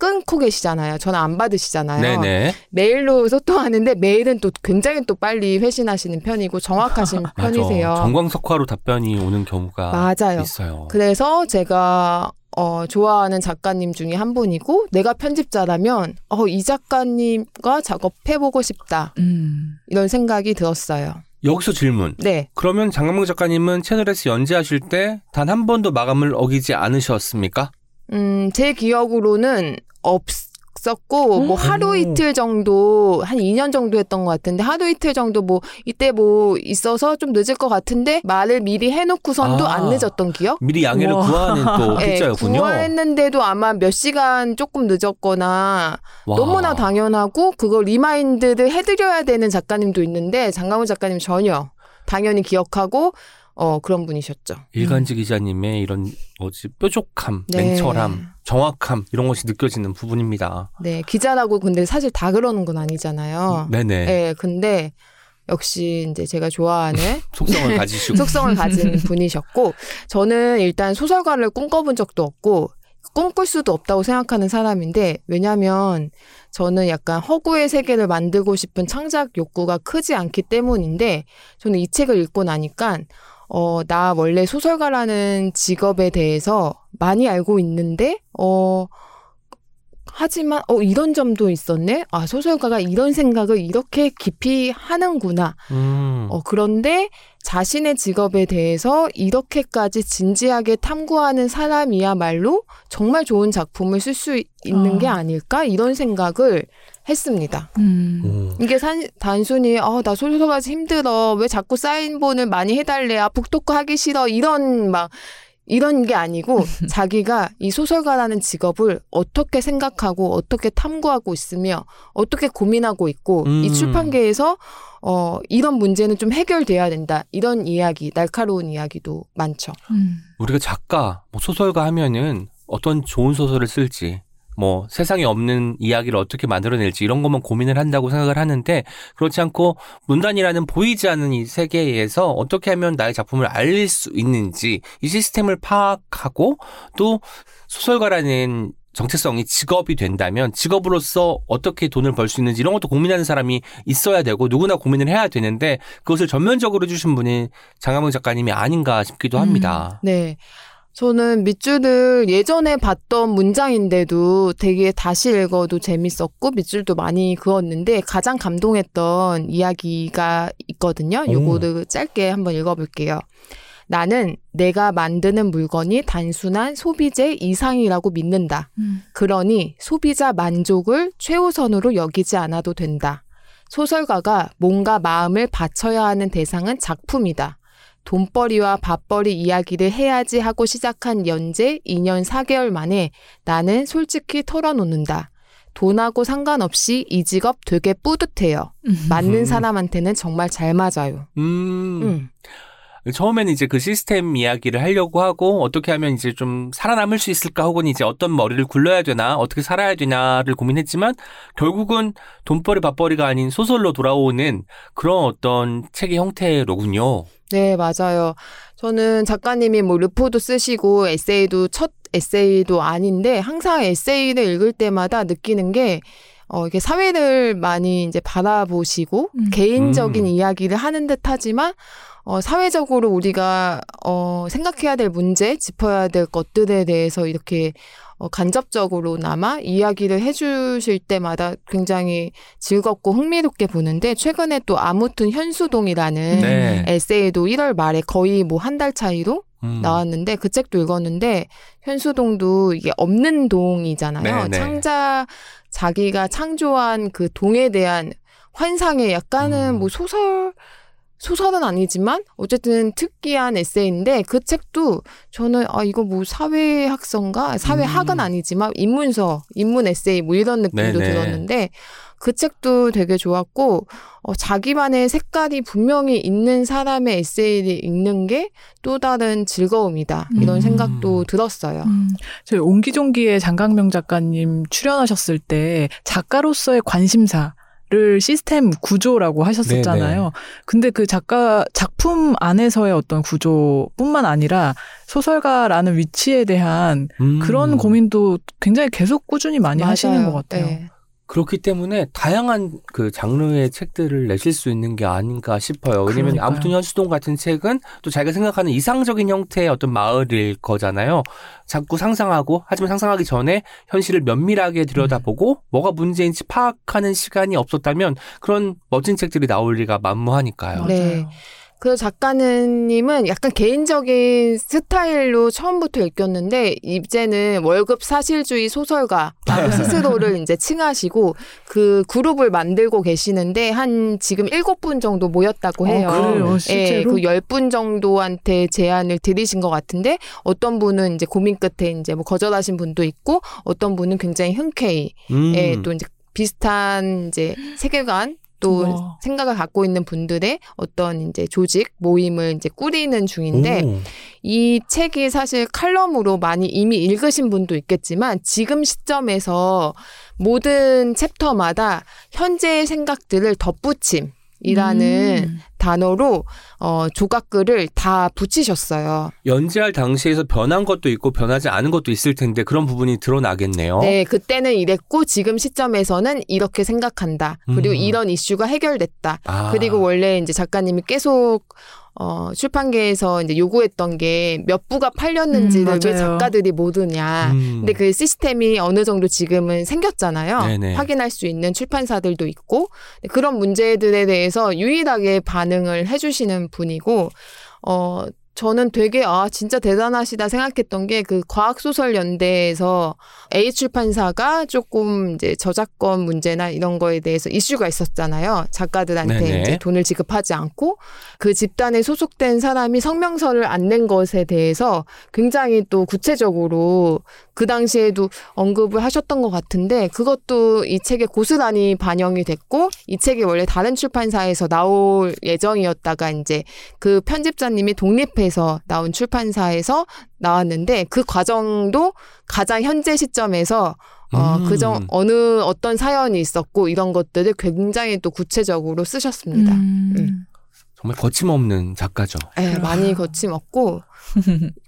끊고 계시잖아요. 전화 안 받으시잖아요. 네네. 메일로 소통하는데 메일은 또 굉장히 또 빨리 회신하시는 편이고 정확하신 편이세요. 맞아. 정광석화로 답변이 오는 경우가 맞아요. 있어요. 그래서 제가 어, 좋아하는 작가님 중에 한 분이고 내가 편집자라면 어, 이 작가님과 작업해보고 싶다 음. 이런 생각이 들었어요. 여기서 질문. 네. 그러면 장강명 작가님은 채널예스에서 연재하실 때 단 한 번도 마감을 어기지 않으셨습니까? 음, 제 기억으로는 없었고, 뭐 하루 오. 이틀 정도, 한 2년 정도 했던 것 같은데, 하루 이틀 정도 뭐, 이때 뭐 있어서 좀 늦을 것 같은데, 말을 미리 해놓고선도 아. 안 늦었던 기억? 미리 양해를 우와. 구하는 또 예, 필자였군요. 구했는데도 아마 몇 시간 조금 늦었거나, 와. 너무나 당연하고, 그걸 remind를 해드려야 되는 작가님도 있는데, 장강명 작가님 전혀 당연히 기억하고, 어, 그런 분이셨죠. 일간지 기자님의 이런 뭐지 뾰족함, 네. 냉철함, 정확함 이런 것이 느껴지는 부분입니다. 네, 기자라고 근데 사실 다 그러는 건 아니잖아요. 네네. 네, 근데 역시 이제 제가 좋아하는 속성을 가지시고 속성을 가진 분이셨고 저는 일단 소설가를 꿈꿔본 적도 없고 꿈꿀 수도 없다고 생각하는 사람인데 왜냐하면 저는 약간 허구의 세계를 만들고 싶은 창작 욕구가 크지 않기 때문인데 저는 이 책을 읽고 나니까 어, 나 원래 소설가라는 직업에 대해서 많이 알고 있는데 어 하지만 어 이런 점도 있었네. 아 소설가가 이런 생각을 이렇게 깊이 하는구나. 음. 어, 그런데 자신의 직업에 대해서 이렇게까지 진지하게 탐구하는 사람이야말로 정말 좋은 작품을 쓸 수 있는 아. 게 아닐까? 이런 생각을 했습니다. 음. 오. 이게 산, 단순히, 어, 나 소설가지 힘들어. 왜 자꾸 사인본을 많이 해달래? 아, 북토크 하기 싫어. 이런 막, 이런 게 아니고 자기가 이 소설가라는 직업을 어떻게 생각하고 어떻게 탐구하고 있으며 어떻게 고민하고 있고 음. 이 출판계에서 어 이런 문제는 좀 해결돼야 된다 이런 이야기 날카로운 이야기도 많죠. 음. 우리가 작가, 뭐 소설가 하면은 어떤 좋은 소설을 쓸지, 뭐 세상에 없는 이야기를 어떻게 만들어낼지 이런 것만 고민을 한다고 생각을 하는데 그렇지 않고 문단이라는 보이지 않는 이 세계에서 어떻게 하면 나의 작품을 알릴 수 있는지 이 시스템을 파악하고 또 소설가라는 정체성이 직업이 된다면 직업으로서 어떻게 돈을 벌 수 있는지 이런 것도 고민하는 사람이 있어야 되고 누구나 고민을 해야 되는데 그것을 전면적으로 해주신 분이 장하명 작가님이 아닌가 싶기도 합니다. 네. 저는 밑줄을 예전에 봤던 문장인데도 되게 다시 읽어도 재밌었고 밑줄도 많이 그었는데 가장 감동했던 이야기가 있거든요. 오. 요거를 짧게 한번 읽어볼게요. 나는 내가 만드는 물건이 단순한 소비재 이상이라고 믿는다. 음. 그러니 소비자 만족을 최우선으로 여기지 않아도 된다. 소설가가 뭔가 마음을 바쳐야 하는 대상은 작품이다. 돈벌이와 밥벌이 이야기를 해야지 하고 시작한 연재 2년 4개월 만에 나는 솔직히 털어놓는다. 돈하고 상관없이 이 직업 되게 뿌듯해요. 맞는 사람한테는 정말 잘 맞아요. 음. 음. 처음에는 이제 그 시스템 이야기를 하려고 하고 어떻게 하면 이제 좀 살아남을 수 있을까 혹은 이제 어떤 머리를 굴려야 되나 어떻게 살아야 되나를 고민했지만 결국은 돈벌이 밥벌이가 아닌 소설로 돌아오는 그런 어떤 책의 형태로군요. 네, 맞아요. 저는 작가님이 뭐 르포도 쓰시고 에세이도 첫 에세이도 아닌데 항상 에세이를 읽을 때마다 느끼는 게 어, 이게 사회를 많이 이제 바라보시고 음. 개인적인 음. 이야기를 하는 듯 하지만 어, 사회적으로 우리가 어, 생각해야 될 문제, 짚어야 될 것들에 대해서 이렇게 어, 간접적으로나마 이야기를 해주실 때마다 굉장히 즐겁고 흥미롭게 보는데 최근에 또 아무튼 현수동이라는 네. 에세이도 1월 말에 거의 뭐 한 달 차이로 음. 나왔는데 그 책도 읽었는데 현수동도 이게 없는 동이잖아요. 네, 네. 창자 자기가 창조한 그 동에 대한 환상에 약간은 음. 뭐 소설 소설은 아니지만 어쨌든 특이한 에세이인데 그 책도 저는 아 이거 뭐 사회학서인가 사회학은 음. 아니지만 인문서 인문 에세이 뭐 이런 느낌도 네네. 들었는데 그 책도 되게 좋았고 어, 자기만의 색깔이 분명히 있는 사람의 에세이를 읽는 게 또 다른 즐거움이다 이런 음. 생각도 들었어요. 음, 저희 옹기종기의 장강명 작가님 출연하셨을 때 작가로서의 관심사 를 시스템 구조라고 하셨었잖아요. 근데 그 작가 작품 안에서의 어떤 구조뿐만 아니라 소설가라는 위치에 대한 음. 그런 고민도 굉장히 계속 꾸준히 많이 하시는 맞아요. 것 같아요. 네. 그렇기 때문에 다양한 그 장르의 책들을 내실 수 있는 게 아닌가 싶어요. 왜냐면 그러니까요. 아무튼 현수동 같은 책은 또 자기가 생각하는 이상적인 형태의 어떤 마을일 거잖아요. 자꾸 상상하고 하지만 상상하기 전에 현실을 면밀하게 들여다보고 음. 뭐가 문제인지 파악하는 시간이 없었다면 그런 멋진 책들이 나올 리가 만무하니까요. 네. 맞아요. 그 작가님은 약간 개인적인 스타일로 처음부터 읽혔는데 이제는 월급 사실주의 소설가라고 스스로를 이제 칭하시고 그 그룹을 만들고 계시는데 한 지금 일곱 분 정도 모였다고 해요. 어, 그래요? 실제로? 그열 분 정도한테 제안을 드리신 것 같은데 어떤 분은 이제 고민 끝에 이제 뭐 거절하신 분도 있고 어떤 분은 굉장히 흔쾌히 음. 예, 또 이제 비슷한 이제 세계관 또 우와. 생각을 갖고 있는 분들의 어떤 이제 조직 모임을 이제 꾸리는 중인데 오. 이 책이 사실 칼럼으로 많이 이미 읽으신 분도 있겠지만 지금 시점에서 모든 챕터마다 현재의 생각들을 덧붙임 이라는 음. 단어로 어 조각글을 다 붙이셨어요. 연재할 당시에서 변한 것도 있고 변하지 않은 것도 있을 텐데 그런 부분이 드러나겠네요. 네, 그때는 이랬고 지금 시점에서는 이렇게 생각한다. 그리고 음. 이런 이슈가 해결됐다. 아. 그리고 원래 이제 작가님이 계속 어, 출판계에서 이제 요구했던 게 몇 부가 팔렸는지를 음, 왜. 작가들이 모르냐. 음. 근데 그 시스템이 어느 정도 지금은 생겼잖아요. 네네. 확인할 수 있는 출판사들도 있고 그런 문제들에 대해서 유일하게 반응을 해주시는 분이고 어 저는 되게 아 진짜 대단하시다 생각했던 게 그 과학소설 연대에서 A 출판사가 조금 이제 저작권 문제나 이런 거에 대해서 이슈가 있었잖아요. 작가들한테 네네. 이제 돈을 지급하지 않고 그 집단에 소속된 사람이 성명서를 안 낸 것에 대해서 굉장히 또 구체적으로 그 당시에도 언급을 하셨던 것 같은데 그것도 이 책에 고스란히 반영이 됐고 이 책이 원래 다른 출판사에서 나올 예정이었다가 이제 그 편집자님이 독립해서 나온 출판사에서 나왔는데 그 과정도 가장 현재 시점에서 어, 음. 그정 어느 어떤 사연이 있었고 이런 것들을 굉장히 또 구체적으로 쓰셨습니다. 음. 음. 정말 거침없는 작가죠. 예, 많이 거침없고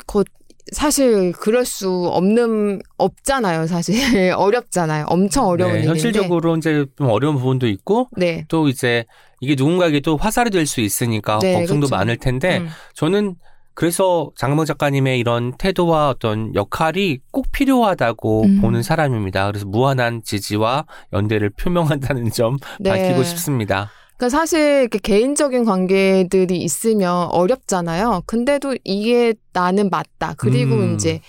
거, 사실 그럴 수 없는 없잖아요. 사실 어렵잖아요. 엄청 어려운 네, 일인데. 현실적으로 이제 좀 어려운 부분도 있고 네. 또 이제 이게 누군가에게 또 화살이 될 수 있으니까 네, 걱정도 그렇죠. 많을 텐데 음. 저는 그래서 장명 작가님의 이런 태도와 어떤 역할이 꼭 필요하다고 음. 보는 사람입니다. 그래서 무한한 지지와 연대를 표명한다는 점 네. 밝히고 싶습니다. 그러니까 사실 이렇게 개인적인 관계들이 있으면 어렵잖아요. 근데도 이게 나는 맞다. 그리고 음. 이제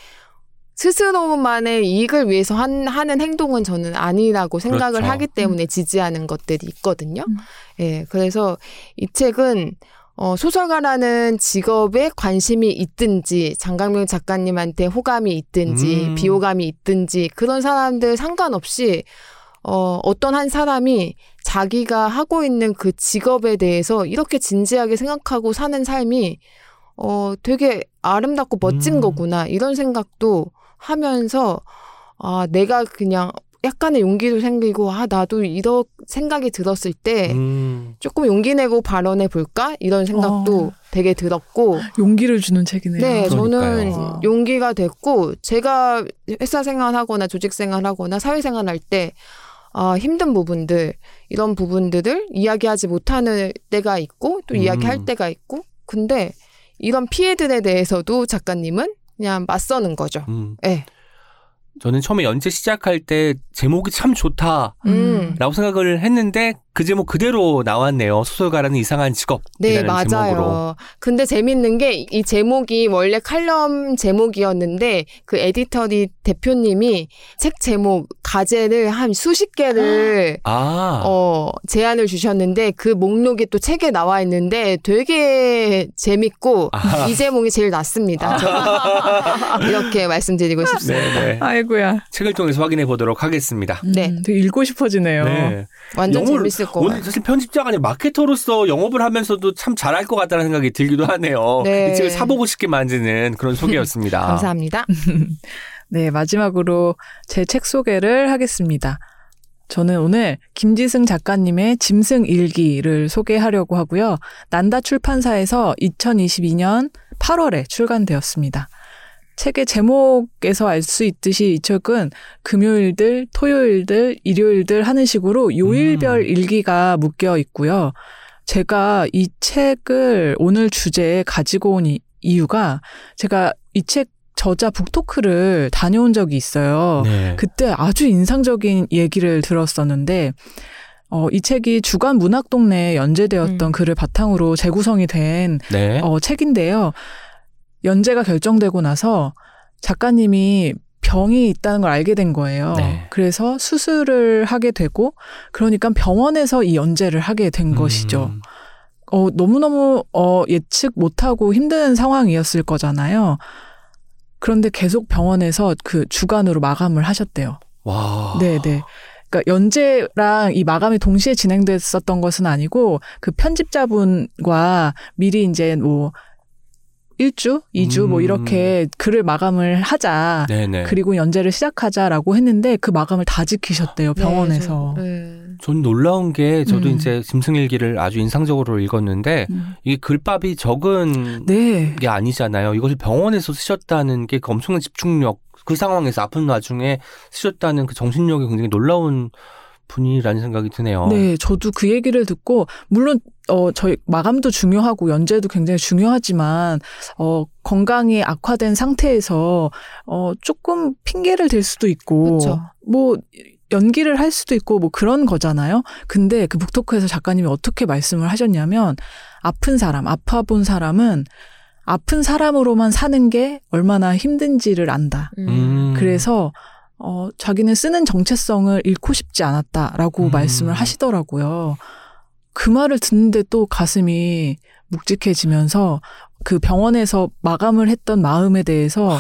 스스로만의 이익을 위해서 한, 하는 행동은 저는 아니라고 생각을 그렇죠. 하기 때문에 지지하는 것들이 있거든요. 음. 예, 그래서 이 책은 어, 소설가라는 직업에 관심이 있든지, 장강명 작가님한테 호감이 있든지, 음. 비호감이 있든지, 그런 사람들 상관없이, 어, 어떤 한 사람이 자기가 하고 있는 그 직업에 대해서 이렇게 진지하게 생각하고 사는 삶이, 어, 되게 아름답고 멋진 음. 거구나, 이런 생각도 하면서, 아, 내가 그냥 약간의 용기도 생기고, 아, 나도 이런 생각이 들었을 때, 음, 조금 용기 내고 발언해 볼까 이런 생각도 어. 되게 들었고 용기를 주는 책이네요. 네 저는 그러니까요. 용기가 됐고 제가 회사 생활하거나 조직 생활하거나 사회 생활할 때 아, 힘든 부분들 이런 부분들을 이야기하지 못하는 때가 있고 또 음. 이야기할 때가 있고 근데 이런 피해들에 대해서도 작가님은 그냥 맞서는 거죠. 음. 네. 저는 처음에 연재 시작할 때 제목이 참 좋다. 음. 라고 생각을 했는데 그 제목 그대로 나왔네요. 소설가라는 이상한 직업. 네, 맞아요. 제목으로. 근데 재밌는 게 이 제목이 원래 칼럼 제목이었는데 그 에디터리 대표님이 책 제목 가제를 한 수십 개를 아. 어, 제안을 주셨는데 그 목록이 또 책에 나와 있는데 되게 재밌고 아. 이 제목이 제일 낫습니다. 저는 이렇게 말씀드리고 싶습니다. 네, 네. 아이고야. 책을 통해서 확인해 보도록 하겠습니다. 네. 음, 되게 읽고 싶어지네요. 네. 완전 영어를- 재밌을 것 오늘 같아요. 사실 편집자가 아니라 마케터로서 영업을 하면서도 참 잘할 것 같다는 생각이 들기도 하네요. 네. 이 책을 사보고 싶게 만드는 그런 소개였습니다. 감사합니다. 네, 마지막으로 제 책 소개를 하겠습니다. 저는 오늘 김지승 작가님의 짐승 일기를 소개하려고 하고요. 난다 출판사에서 2022년 8월에 출간되었습니다. 책의 제목에서 알 수 있듯이 이 책은 금요일들, 토요일들, 일요일들 하는 식으로 요일별 음. 일기가 묶여 있고요. 제가 이 책을 오늘 주제에 가지고 온 이- 이유가 제가 이책 저자 북토크를 다녀온 적이 있어요. 네. 그때 아주 인상적인 얘기를 들었었는데, 어, 이 책이 주간 문학 동네에 연재되었던 음. 글을 바탕으로 재구성이 된 네. 어, 책인데요. 연재가 결정되고 나서 작가님이 병이 있다는 걸 알게 된 거예요. 네. 그래서 수술을 하게 되고, 그러니까 병원에서 이 연재를 하게 된 것이죠. 음. 어, 너무너무, 어, 예측 못하고 힘든 상황이었을 거잖아요. 그런데 계속 병원에서 그 주간으로 마감을 하셨대요. 와. 네네. 그러니까 연재랑 이 마감이 동시에 진행됐었던 것은 아니고 그 편집자분과 미리 이제 뭐 1주, 2주 뭐 음. 이렇게 글을 마감을 하자. 네네. 그리고 연재를 시작하자라고 했는데 그 마감을 다 지키셨대요, 병원에서. 네, 저- 네. 전 놀라운 게 저도 음. 이제 짐승일기를 아주 인상적으로 읽었는데 음. 이게 글밥이 적은 네. 게 아니잖아요. 이것을 병원에서 쓰셨다는 게 그 엄청난 집중력, 그 상황에서 아픈 와중에 쓰셨다는 그 정신력이 굉장히 놀라운 분이라는 생각이 드네요. 네, 저도 그 얘기를 듣고 물론 어 저희 마감도 중요하고 연재도 굉장히 중요하지만 어 건강이 악화된 상태에서 어 조금 핑계를 댈 수도 있고 그쵸. 뭐 연기를 할 수도 있고 뭐 그런 거잖아요. 근데 그 북토크에서 작가님이 어떻게 말씀을 하셨냐면 아픈 사람, 아파 본 사람은 아픈 사람으로만 사는 게 얼마나 힘든지를 안다. 음. 음. 그래서 어 자기는 쓰는 정체성을 잃고 싶지 않았다라고 음. 말씀을 하시더라고요. 그 말을 듣는데 또 가슴이 묵직해지면서 그 병원에서 마감을 했던 마음에 대해서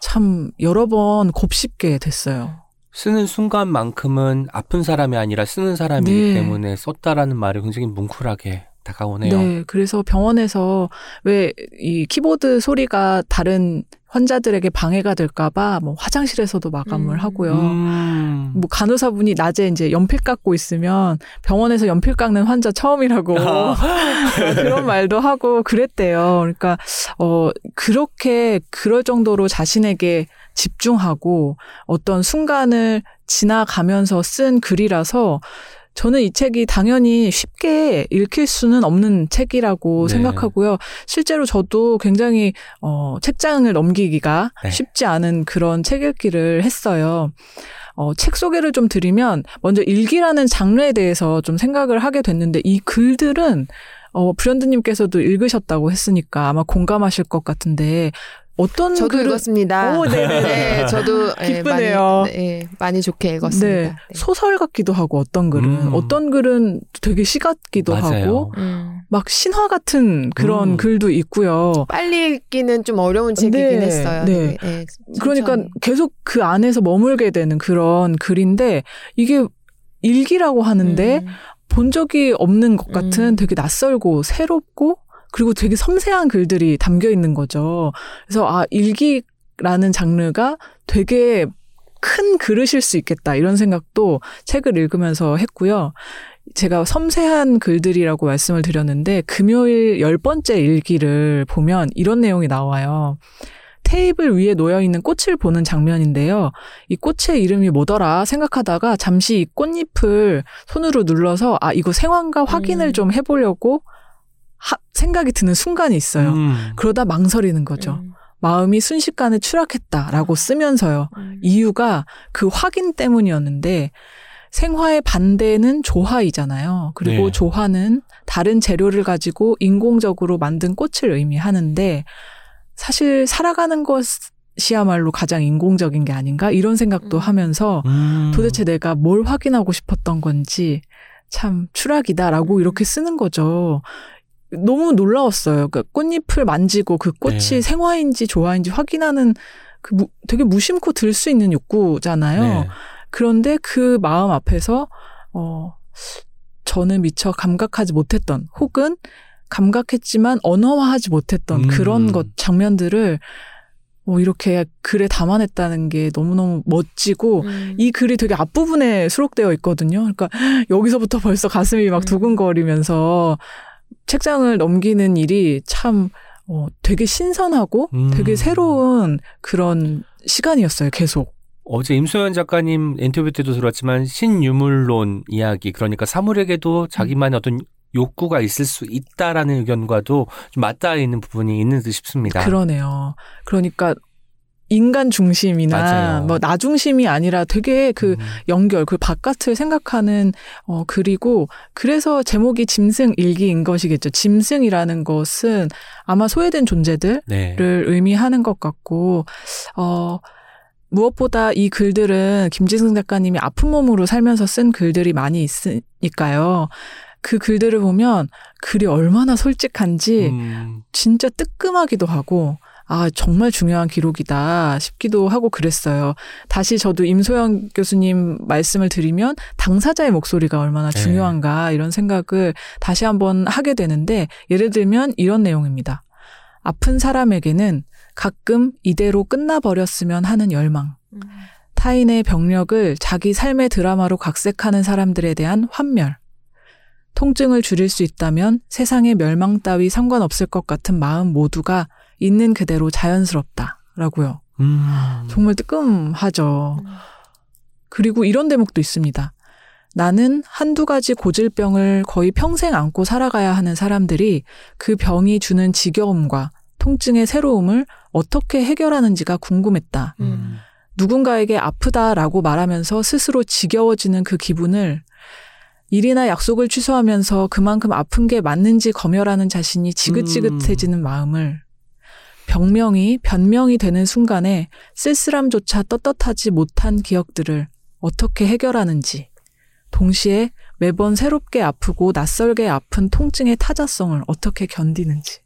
참 여러 번 곱씹게 됐어요. 쓰는 순간만큼은 아픈 사람이 아니라 쓰는 사람이기 네. 때문에 썼다라는 말이 굉장히 뭉클하게 다가오네요. 네, 그래서 병원에서 왜 이 키보드 소리가 다른 환자들에게 방해가 될까봐 뭐 화장실에서도 마감을 음. 하고요. 음. 뭐 간호사분이 낮에 이제 연필 깎고 있으면 병원에서 연필 깎는 환자 처음이라고 어, 그런 말도 하고 그랬대요. 그러니까 어 그렇게 그럴 정도로 자신에게 집중하고 어떤 순간을 지나가면서 쓴 글이라서 저는 이 책이 당연히 쉽게 읽힐 수는 없는 책이라고 네. 생각하고요. 실제로 저도 굉장히 어 책장을 넘기기가 네. 쉽지 않은 그런 책 읽기를 했어요. 어, 책 소개를 좀 드리면 먼저 일기라는 장르에 대해서 좀 생각을 하게 됐는데 이 글들은 어, 브랜드님께서도 읽으셨다고 했으니까 아마 공감하실 것 같은데 어떤 저도 글은 읽었습니다. 오, 네네. 네, 저도 예, 기쁘네요. 많이, 네, 많이 좋게 읽었습니다. 네, 네. 소설 같기도 하고 어떤 글은 음. 어떤 글은 되게 시 같기도 맞아요. 하고 음. 막 신화 같은 그런 음. 글도 있고요. 빨리 읽기는 좀 어려운 책이긴 네, 했어요. 네. 네, 그러니까 천천히. 계속 그 안에서 머물게 되는 그런 글인데 이게 일기라고 하는데 음. 본 적이 없는 것 같은 음. 되게 낯설고 새롭고 그리고 되게 섬세한 글들이 담겨 있는 거죠. 그래서 아 일기라는 장르가 되게 큰 그릇일 수 있겠다 이런 생각도 책을 읽으면서 했고요. 제가 섬세한 글들이라고 말씀을 드렸는데 금요일 열 번째 일기를 보면 이런 내용이 나와요. 테이블 위에 놓여 있는 꽃을 보는 장면인데요. 이 꽃의 이름이 뭐더라 생각하다가 잠시 이 꽃잎을 손으로 눌러서 아 이거 생환가 확인을 음. 좀 해보려고 하- 생각이 드는 순간이 있어요. 음. 그러다 망설이는 거죠. 음. 마음이 순식간에 추락했다라고 쓰면서요. 음. 이유가 그 확인 때문이었는데 생화의 반대는 조화이잖아요. 그리고 네. 조화는 다른 재료를 가지고 인공적으로 만든 꽃을 의미하는데 사실 살아가는 것이야말로 가장 인공적인 게 아닌가 이런 생각도 음. 하면서 음. 도대체 내가 뭘 확인하고 싶었던 건지 참 추락이다라고 음. 이렇게 쓰는 거죠. 너무 놀라웠어요. 그 꽃잎을 만지고 그 꽃이 네. 생화인지 조화인지 확인하는 그 무- 되게 무심코 들 수 있는 욕구잖아요. 네. 그런데 그 마음 앞에서 어 저는 미처 감각하지 못했던 혹은 감각했지만 언어화하지 못했던 음. 그런 것 장면들을 어, 이렇게 글에 담아냈다는 게 너무너무 멋지고 음. 이 글이 되게 앞부분에 수록되어 있거든요. 그러니까 여기서부터 벌써 가슴이 막 음. 두근거리면서 책장을 넘기는 일이 참 어, 되게 신선하고 음. 되게 새로운 그런 시간이었어요. 계속. 어제 임소연 작가님 인터뷰 때도 들었지만 신유물론 이야기 그러니까 사물에게도 자기만의 어떤 욕구가 있을 수 있다라는 의견과도 좀 맞닿아 있는 부분이 있는 듯 싶습니다. 그러네요. 그러니까 인간 중심이나 맞아요. 뭐 나 중심이 아니라 되게 그 음. 연결, 그 바깥을 생각하는 어 글이고 그래서 제목이 짐승 일기인 것이겠죠. 짐승이라는 것은 아마 소외된 존재들을 네. 의미하는 것 같고 어 무엇보다 이 글들은 김지승 작가님이 아픈 몸으로 살면서 쓴 글들이 많이 있으니까요. 그 글들을 보면 글이 얼마나 솔직한지 음. 진짜 뜨끔하기도 하고 아 정말 중요한 기록이다 싶기도 하고 그랬어요. 다시 저도 임소영 교수님 말씀을 드리면 당사자의 목소리가 얼마나 네. 중요한가 이런 생각을 다시 한번 하게 되는데 예를 들면 이런 내용입니다. 아픈 사람에게는 가끔 이대로 끝나버렸으면 하는 열망. 음. 타인의 병력을 자기 삶의 드라마로 각색하는 사람들에 대한 환멸. 통증을 줄일 수 있다면 세상의 멸망 따위 상관없을 것 같은 마음 모두가 있는 그대로 자연스럽다라고요. 음. 정말 뜨끔하죠. 음. 그리고 이런 대목도 있습니다. 나는 한두 가지 고질병을 거의 평생 안고 살아가야 하는 사람들이 그 병이 주는 지겨움과 통증의 새로움을 어떻게 해결하는지가 궁금했다. 음. 누군가에게 아프다라고 말하면서 스스로 지겨워지는 그 기분을 일이나 약속을 취소하면서 그만큼 아픈 게 맞는지 검열하는 자신이 지긋지긋해지는 마음을 병명이 변명이 되는 순간에 쓸쓸함조차 떳떳하지 못한 기억들을 어떻게 해결하는지 동시에 매번 새롭게 아프고 낯설게 아픈 통증의 타자성을 어떻게 견디는지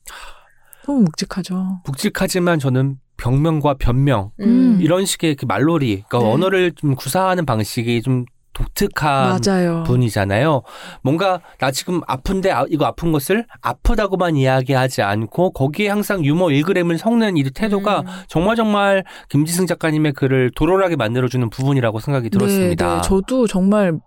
너무 묵직하죠. 묵직하지만 저는 병명과 변명 음. 이런 식의 그 말놀이, 그러니까 네. 언어를 좀 구사하는 방식이 좀 독특한 맞아요. 분이잖아요. 뭔가 나 지금 아픈데 아- 이거 아픈 것을 아프다고만 이야기하지 않고 거기에 항상 유머 1g을 섞는 이 태도가 음. 정말 정말 김지승 작가님의 글을 도로하게 만들어주는 부분이라고 생각이 들었습니다. 네, 네. 저도 정말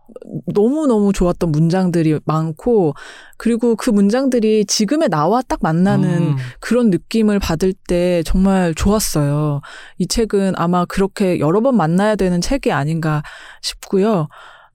너무너무 좋았던 문장들이 많고, 그리고 그 문장들이 지금의 나와 딱 만나는 음, 그런 느낌을 받을 때 정말 좋았어요. 이 책은 아마 그렇게 여러 번 만나야 되는 책이 아닌가 싶고요.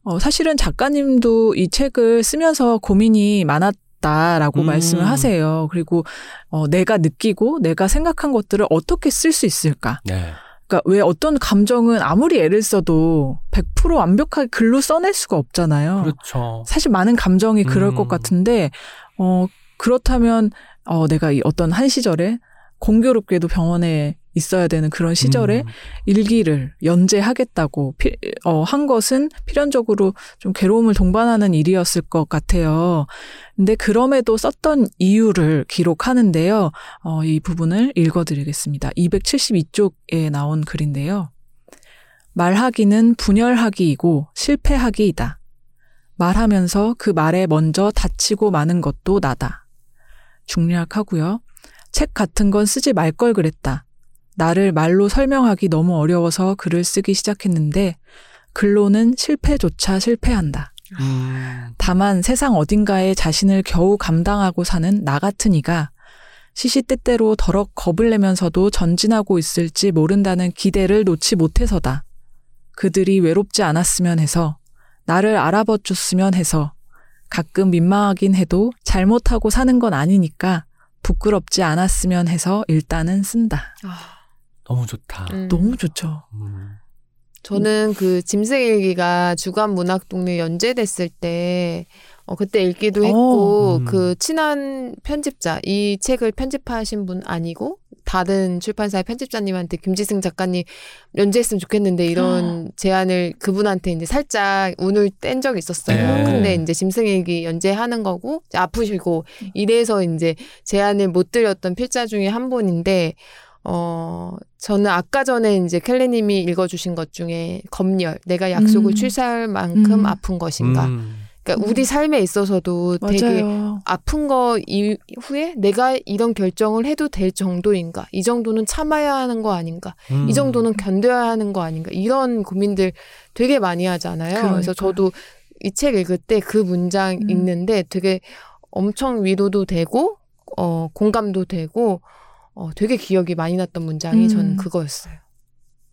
어, 사실은 작가님도 이 책을 쓰면서 고민이 많았다라고 음. 말씀을 하세요. 그리고 어, 내가 느끼고 내가 생각한 것들을 어떻게 쓸 수 있을까? 네. 그러니까 왜 어떤 감정은 아무리 애를 써도 100% 완벽하게 글로 써낼 수가 없잖아요. 그렇죠. 사실 많은 감정이 그럴 음. 것 같은데 어 그렇다면 어 내가 이 어떤 한 시절에 공교롭게도 병원에 있어야 되는 그런 시절에 음, 일기를 연재하겠다고 피, 어, 한 것은 필연적으로 좀 괴로움을 동반하는 일이었을 것 같아요. 근데 그럼에도 썼던 이유를 기록하는데요. 어, 이 부분을 읽어드리겠습니다. 272쪽에 나온 글인데요. 말하기는 분열하기이고 실패하기이다. 말하면서 그 말에 먼저 다치고 마는 것도 나다. 중략하고요. 책 같은 건 쓰지 말 걸 그랬다. 나를 말로 설명하기 너무 어려워서 글을 쓰기 시작했는데 글로는 실패조차 실패한다. 음, 다만 세상 어딘가에 자신을 겨우 감당하고 사는 나 같은 이가 시시때때로 더럭 겁을 내면서도 전진하고 있을지 모른다는 기대를 놓지 못해서다. 그들이 외롭지 않았으면 해서 나를 알아봐 줬으면 해서 가끔 민망하긴 해도 잘못하고 사는 건 아니니까 부끄럽지 않았으면 해서 일단은 쓴다. 아, 너무 좋다. 음. 너무 좋죠. 음. 저는 그 짐승일기가 주간 문학동네 연재됐을 때 어, 그때 읽기도 했고 음. 그 친한 편집자 이 책을 편집하신 분 아니고 다른 출판사의 편집자님한테 김지승 작가님 연재했으면 좋겠는데 이런 제안을 그분한테 이제 살짝 운을 뗀 적이 있었어요. 네. 근데 이제 짐승일기 연재하는 거고 아프시고 이래서 이제 제안을 못 드렸던 필자 중에 한 분인데 어, 저는 아까 전에 이제 켈리님이 읽어주신 것 중에 검열, 내가 약속을 음. 취소할 만큼 음. 아픈 것인가. 음. 그러니까 우리 삶에 있어서도 되게 맞아요. 아픈 거 이후에 내가 이런 결정을 해도 될 정도인가. 이 정도는 참아야 하는 거 아닌가. 음. 이 정도는 견뎌야 하는 거 아닌가. 이런 고민들 되게 많이 하잖아요. 그래서 그러니까요. 저도 이 책 읽을 때 그 문장 음. 읽는데 되게 엄청 위로도 되고, 어, 공감도 되고, 어, 되게 기억이 많이 났던 문장이 음. 저는 그거였어요.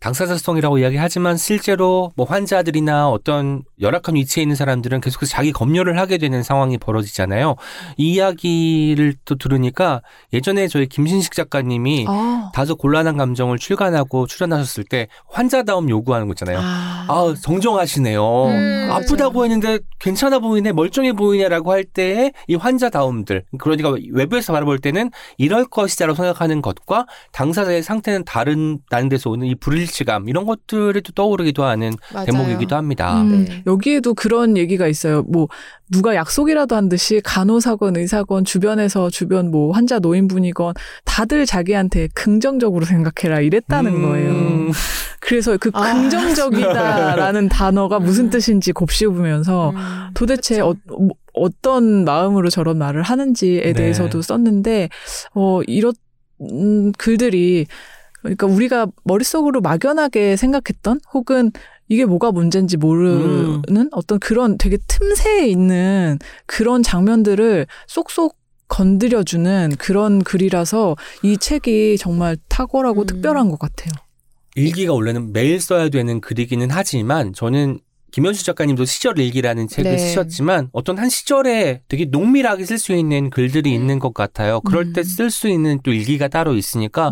당사자성이라고 이야기하지만 실제로 뭐 환자들이나 어떤 열악한 위치에 있는 사람들은 계속해서 자기 검열을 하게 되는 상황이 벌어지잖아요. 이 이야기를 또 들으니까 예전에 저희 김신식 작가님이 아, 다소 곤란한 감정을 출간하고 출연하셨을 때 환자다움 요구하는 거 있잖아요. 아, 아, 정정하시네요. 음, 아프다고 했는데 괜찮아 보이네, 멀쩡해 보이냐라고 할 때의 이 환자다움들. 그러니까 외부에서 바라볼 때는 이럴 것이다라고 생각하는 것과 당사자의 상태는 다른다는 데서 오는 이 불일 치감 이런 것들이 또 떠오르기도 하는 맞아요. 대목이기도 합니다. 음, 네. 여기에도 그런 얘기가 있어요. 뭐 누가 약속이라도 한 듯이 간호사건, 의사건, 주변에서 주변 뭐 환자 노인분이건 다들 자기한테 긍정적으로 생각해라 이랬다는 음. 거예요. 그래서 그 아, 긍정적이다라는 단어가 무슨 뜻인지 곱씹으면서 음, 도대체 그쵸. 어, 뭐, 어떤 마음으로 저런 말을 하는지에 네. 대해서도 썼는데 어 이런 음, 글들이 그러니까 우리가 머릿속으로 막연하게 생각했던 혹은 이게 뭐가 문제인지 모르는 음. 어떤 그런 되게 틈새에 있는 그런 장면들을 쏙쏙 건드려주는 그런 글이라서 이 책이 정말 탁월하고 음. 특별한 것 같아요. 일기가 원래는 매일 써야 되는 글이기는 하지만 저는 김현수 작가님도 시절 일기라는 책을 네. 쓰셨지만 어떤 한 시절에 되게 농밀하게 쓸 수 있는 글들이 있는 것 같아요. 그럴 음. 때쓸 수 있는 또 일기가 따로 있으니까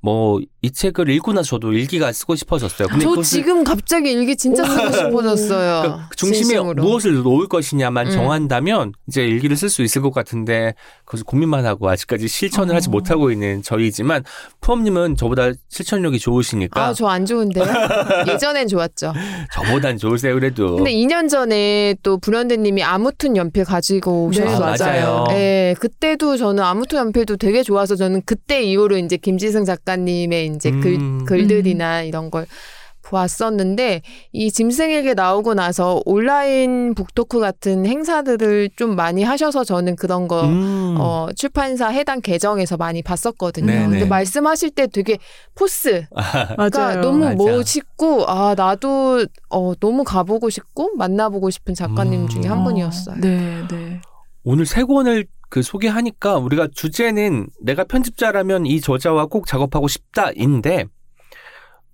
뭐이 책을 읽고 나서 저도 일기가 쓰고 싶어졌어요. 근데 저 지금 갑자기 일기 진짜 쓰고 싶어졌어요. 그러니까 그 중심에 진심으로. 무엇을 놓을 것이냐만 음. 정한다면 이제 일기를 쓸 수 있을 것 같은데 그것을 고민만 하고 아직까지 실천을 하지 어. 못하고 있는 저희지만 푸엄님은 저보다 실천력이 좋으시니까 아, 저 안 좋은데요? 예전엔 좋았죠. 저보단 좋으세요 그래도. 근데 2년 전에 또 불현대님이 아무튼 연필 가지고 네, 오셔서 맞아요. 네, 그때도 저는 아무튼 연필도 되게 좋아서 저는 그때 이후로 이제 김지승 작가님의 이제 음. 글, 글들이나 이런 걸 보았었는데 이 짐승에게 나오고 나서 온라인 북토크 같은 행사들을 좀 많이 하셔서 저는 그런 거 음. 어, 출판사 해당 계정에서 많이 봤었거든요. 네네. 근데 말씀하실 때 되게 포스 맞아요. 그러니까 너무 맞아. 멋있고 아 나도 어 너무 가보고 싶고 만나보고 싶은 작가님 음. 중에 한 분이었어요. 네, 네. 오늘 세 권을 그 소개하니까 우리가 주제는 내가 편집자라면 이 저자와 꼭 작업하고 싶다인데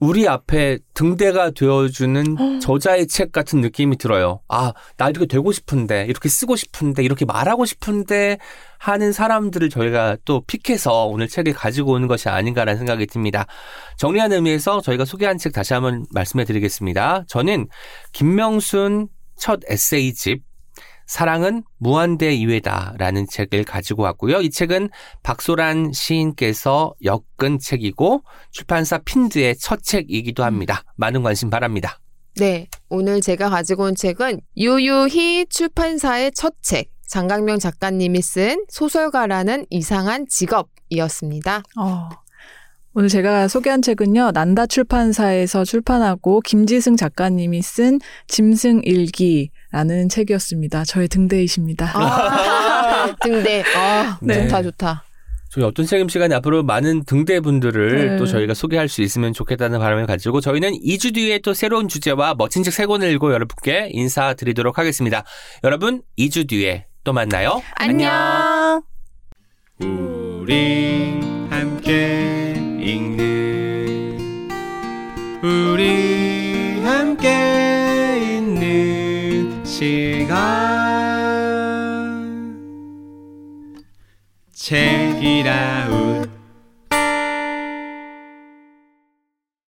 우리 앞에 등대가 되어주는 저자의 책 같은 느낌이 들어요. 아, 나 이렇게 되고 싶은데, 이렇게 쓰고 싶은데, 이렇게 말하고 싶은데 하는 사람들을 저희가 또 픽해서 오늘 책을 가지고 오는 것이 아닌가라는 생각이 듭니다. 정리하는 의미에서 저희가 소개한 책 다시 한번 말씀해 드리겠습니다. 저는 김명순 첫 에세이집 사랑은 무한대 이외다라는 책을 가지고 왔고요. 이 책은 박소란 시인께서 엮은 책이고 출판사 핀드의 첫 책이기도 합니다. 많은 관심 바랍니다. 네, 오늘 제가 가지고 온 책은 유유히 출판사의 첫 책. 장강명 작가님이 쓴 소설가라는 이상한 직업이었습니다. 어. 오늘 제가 소개한 책은요, 난다 출판사에서 출판하고 김지승 작가님이 쓴 짐승 일기라는 책이었습니다. 저의 등대이십니다. 아, 등대. 아, 네. 좋다, 좋다. 저희 어떤 책임 시간에 앞으로 많은 등대 분들을 네. 또 저희가 소개할 수 있으면 좋겠다는 바람을 가지고 저희는 2주 뒤에 또 새로운 주제와 멋진 책세 권을 읽고 여러분께 인사드리도록 하겠습니다. 여러분 2주 뒤에 또 만나요. 안녕. 우리 함께 함께 있는 시간. 책 기라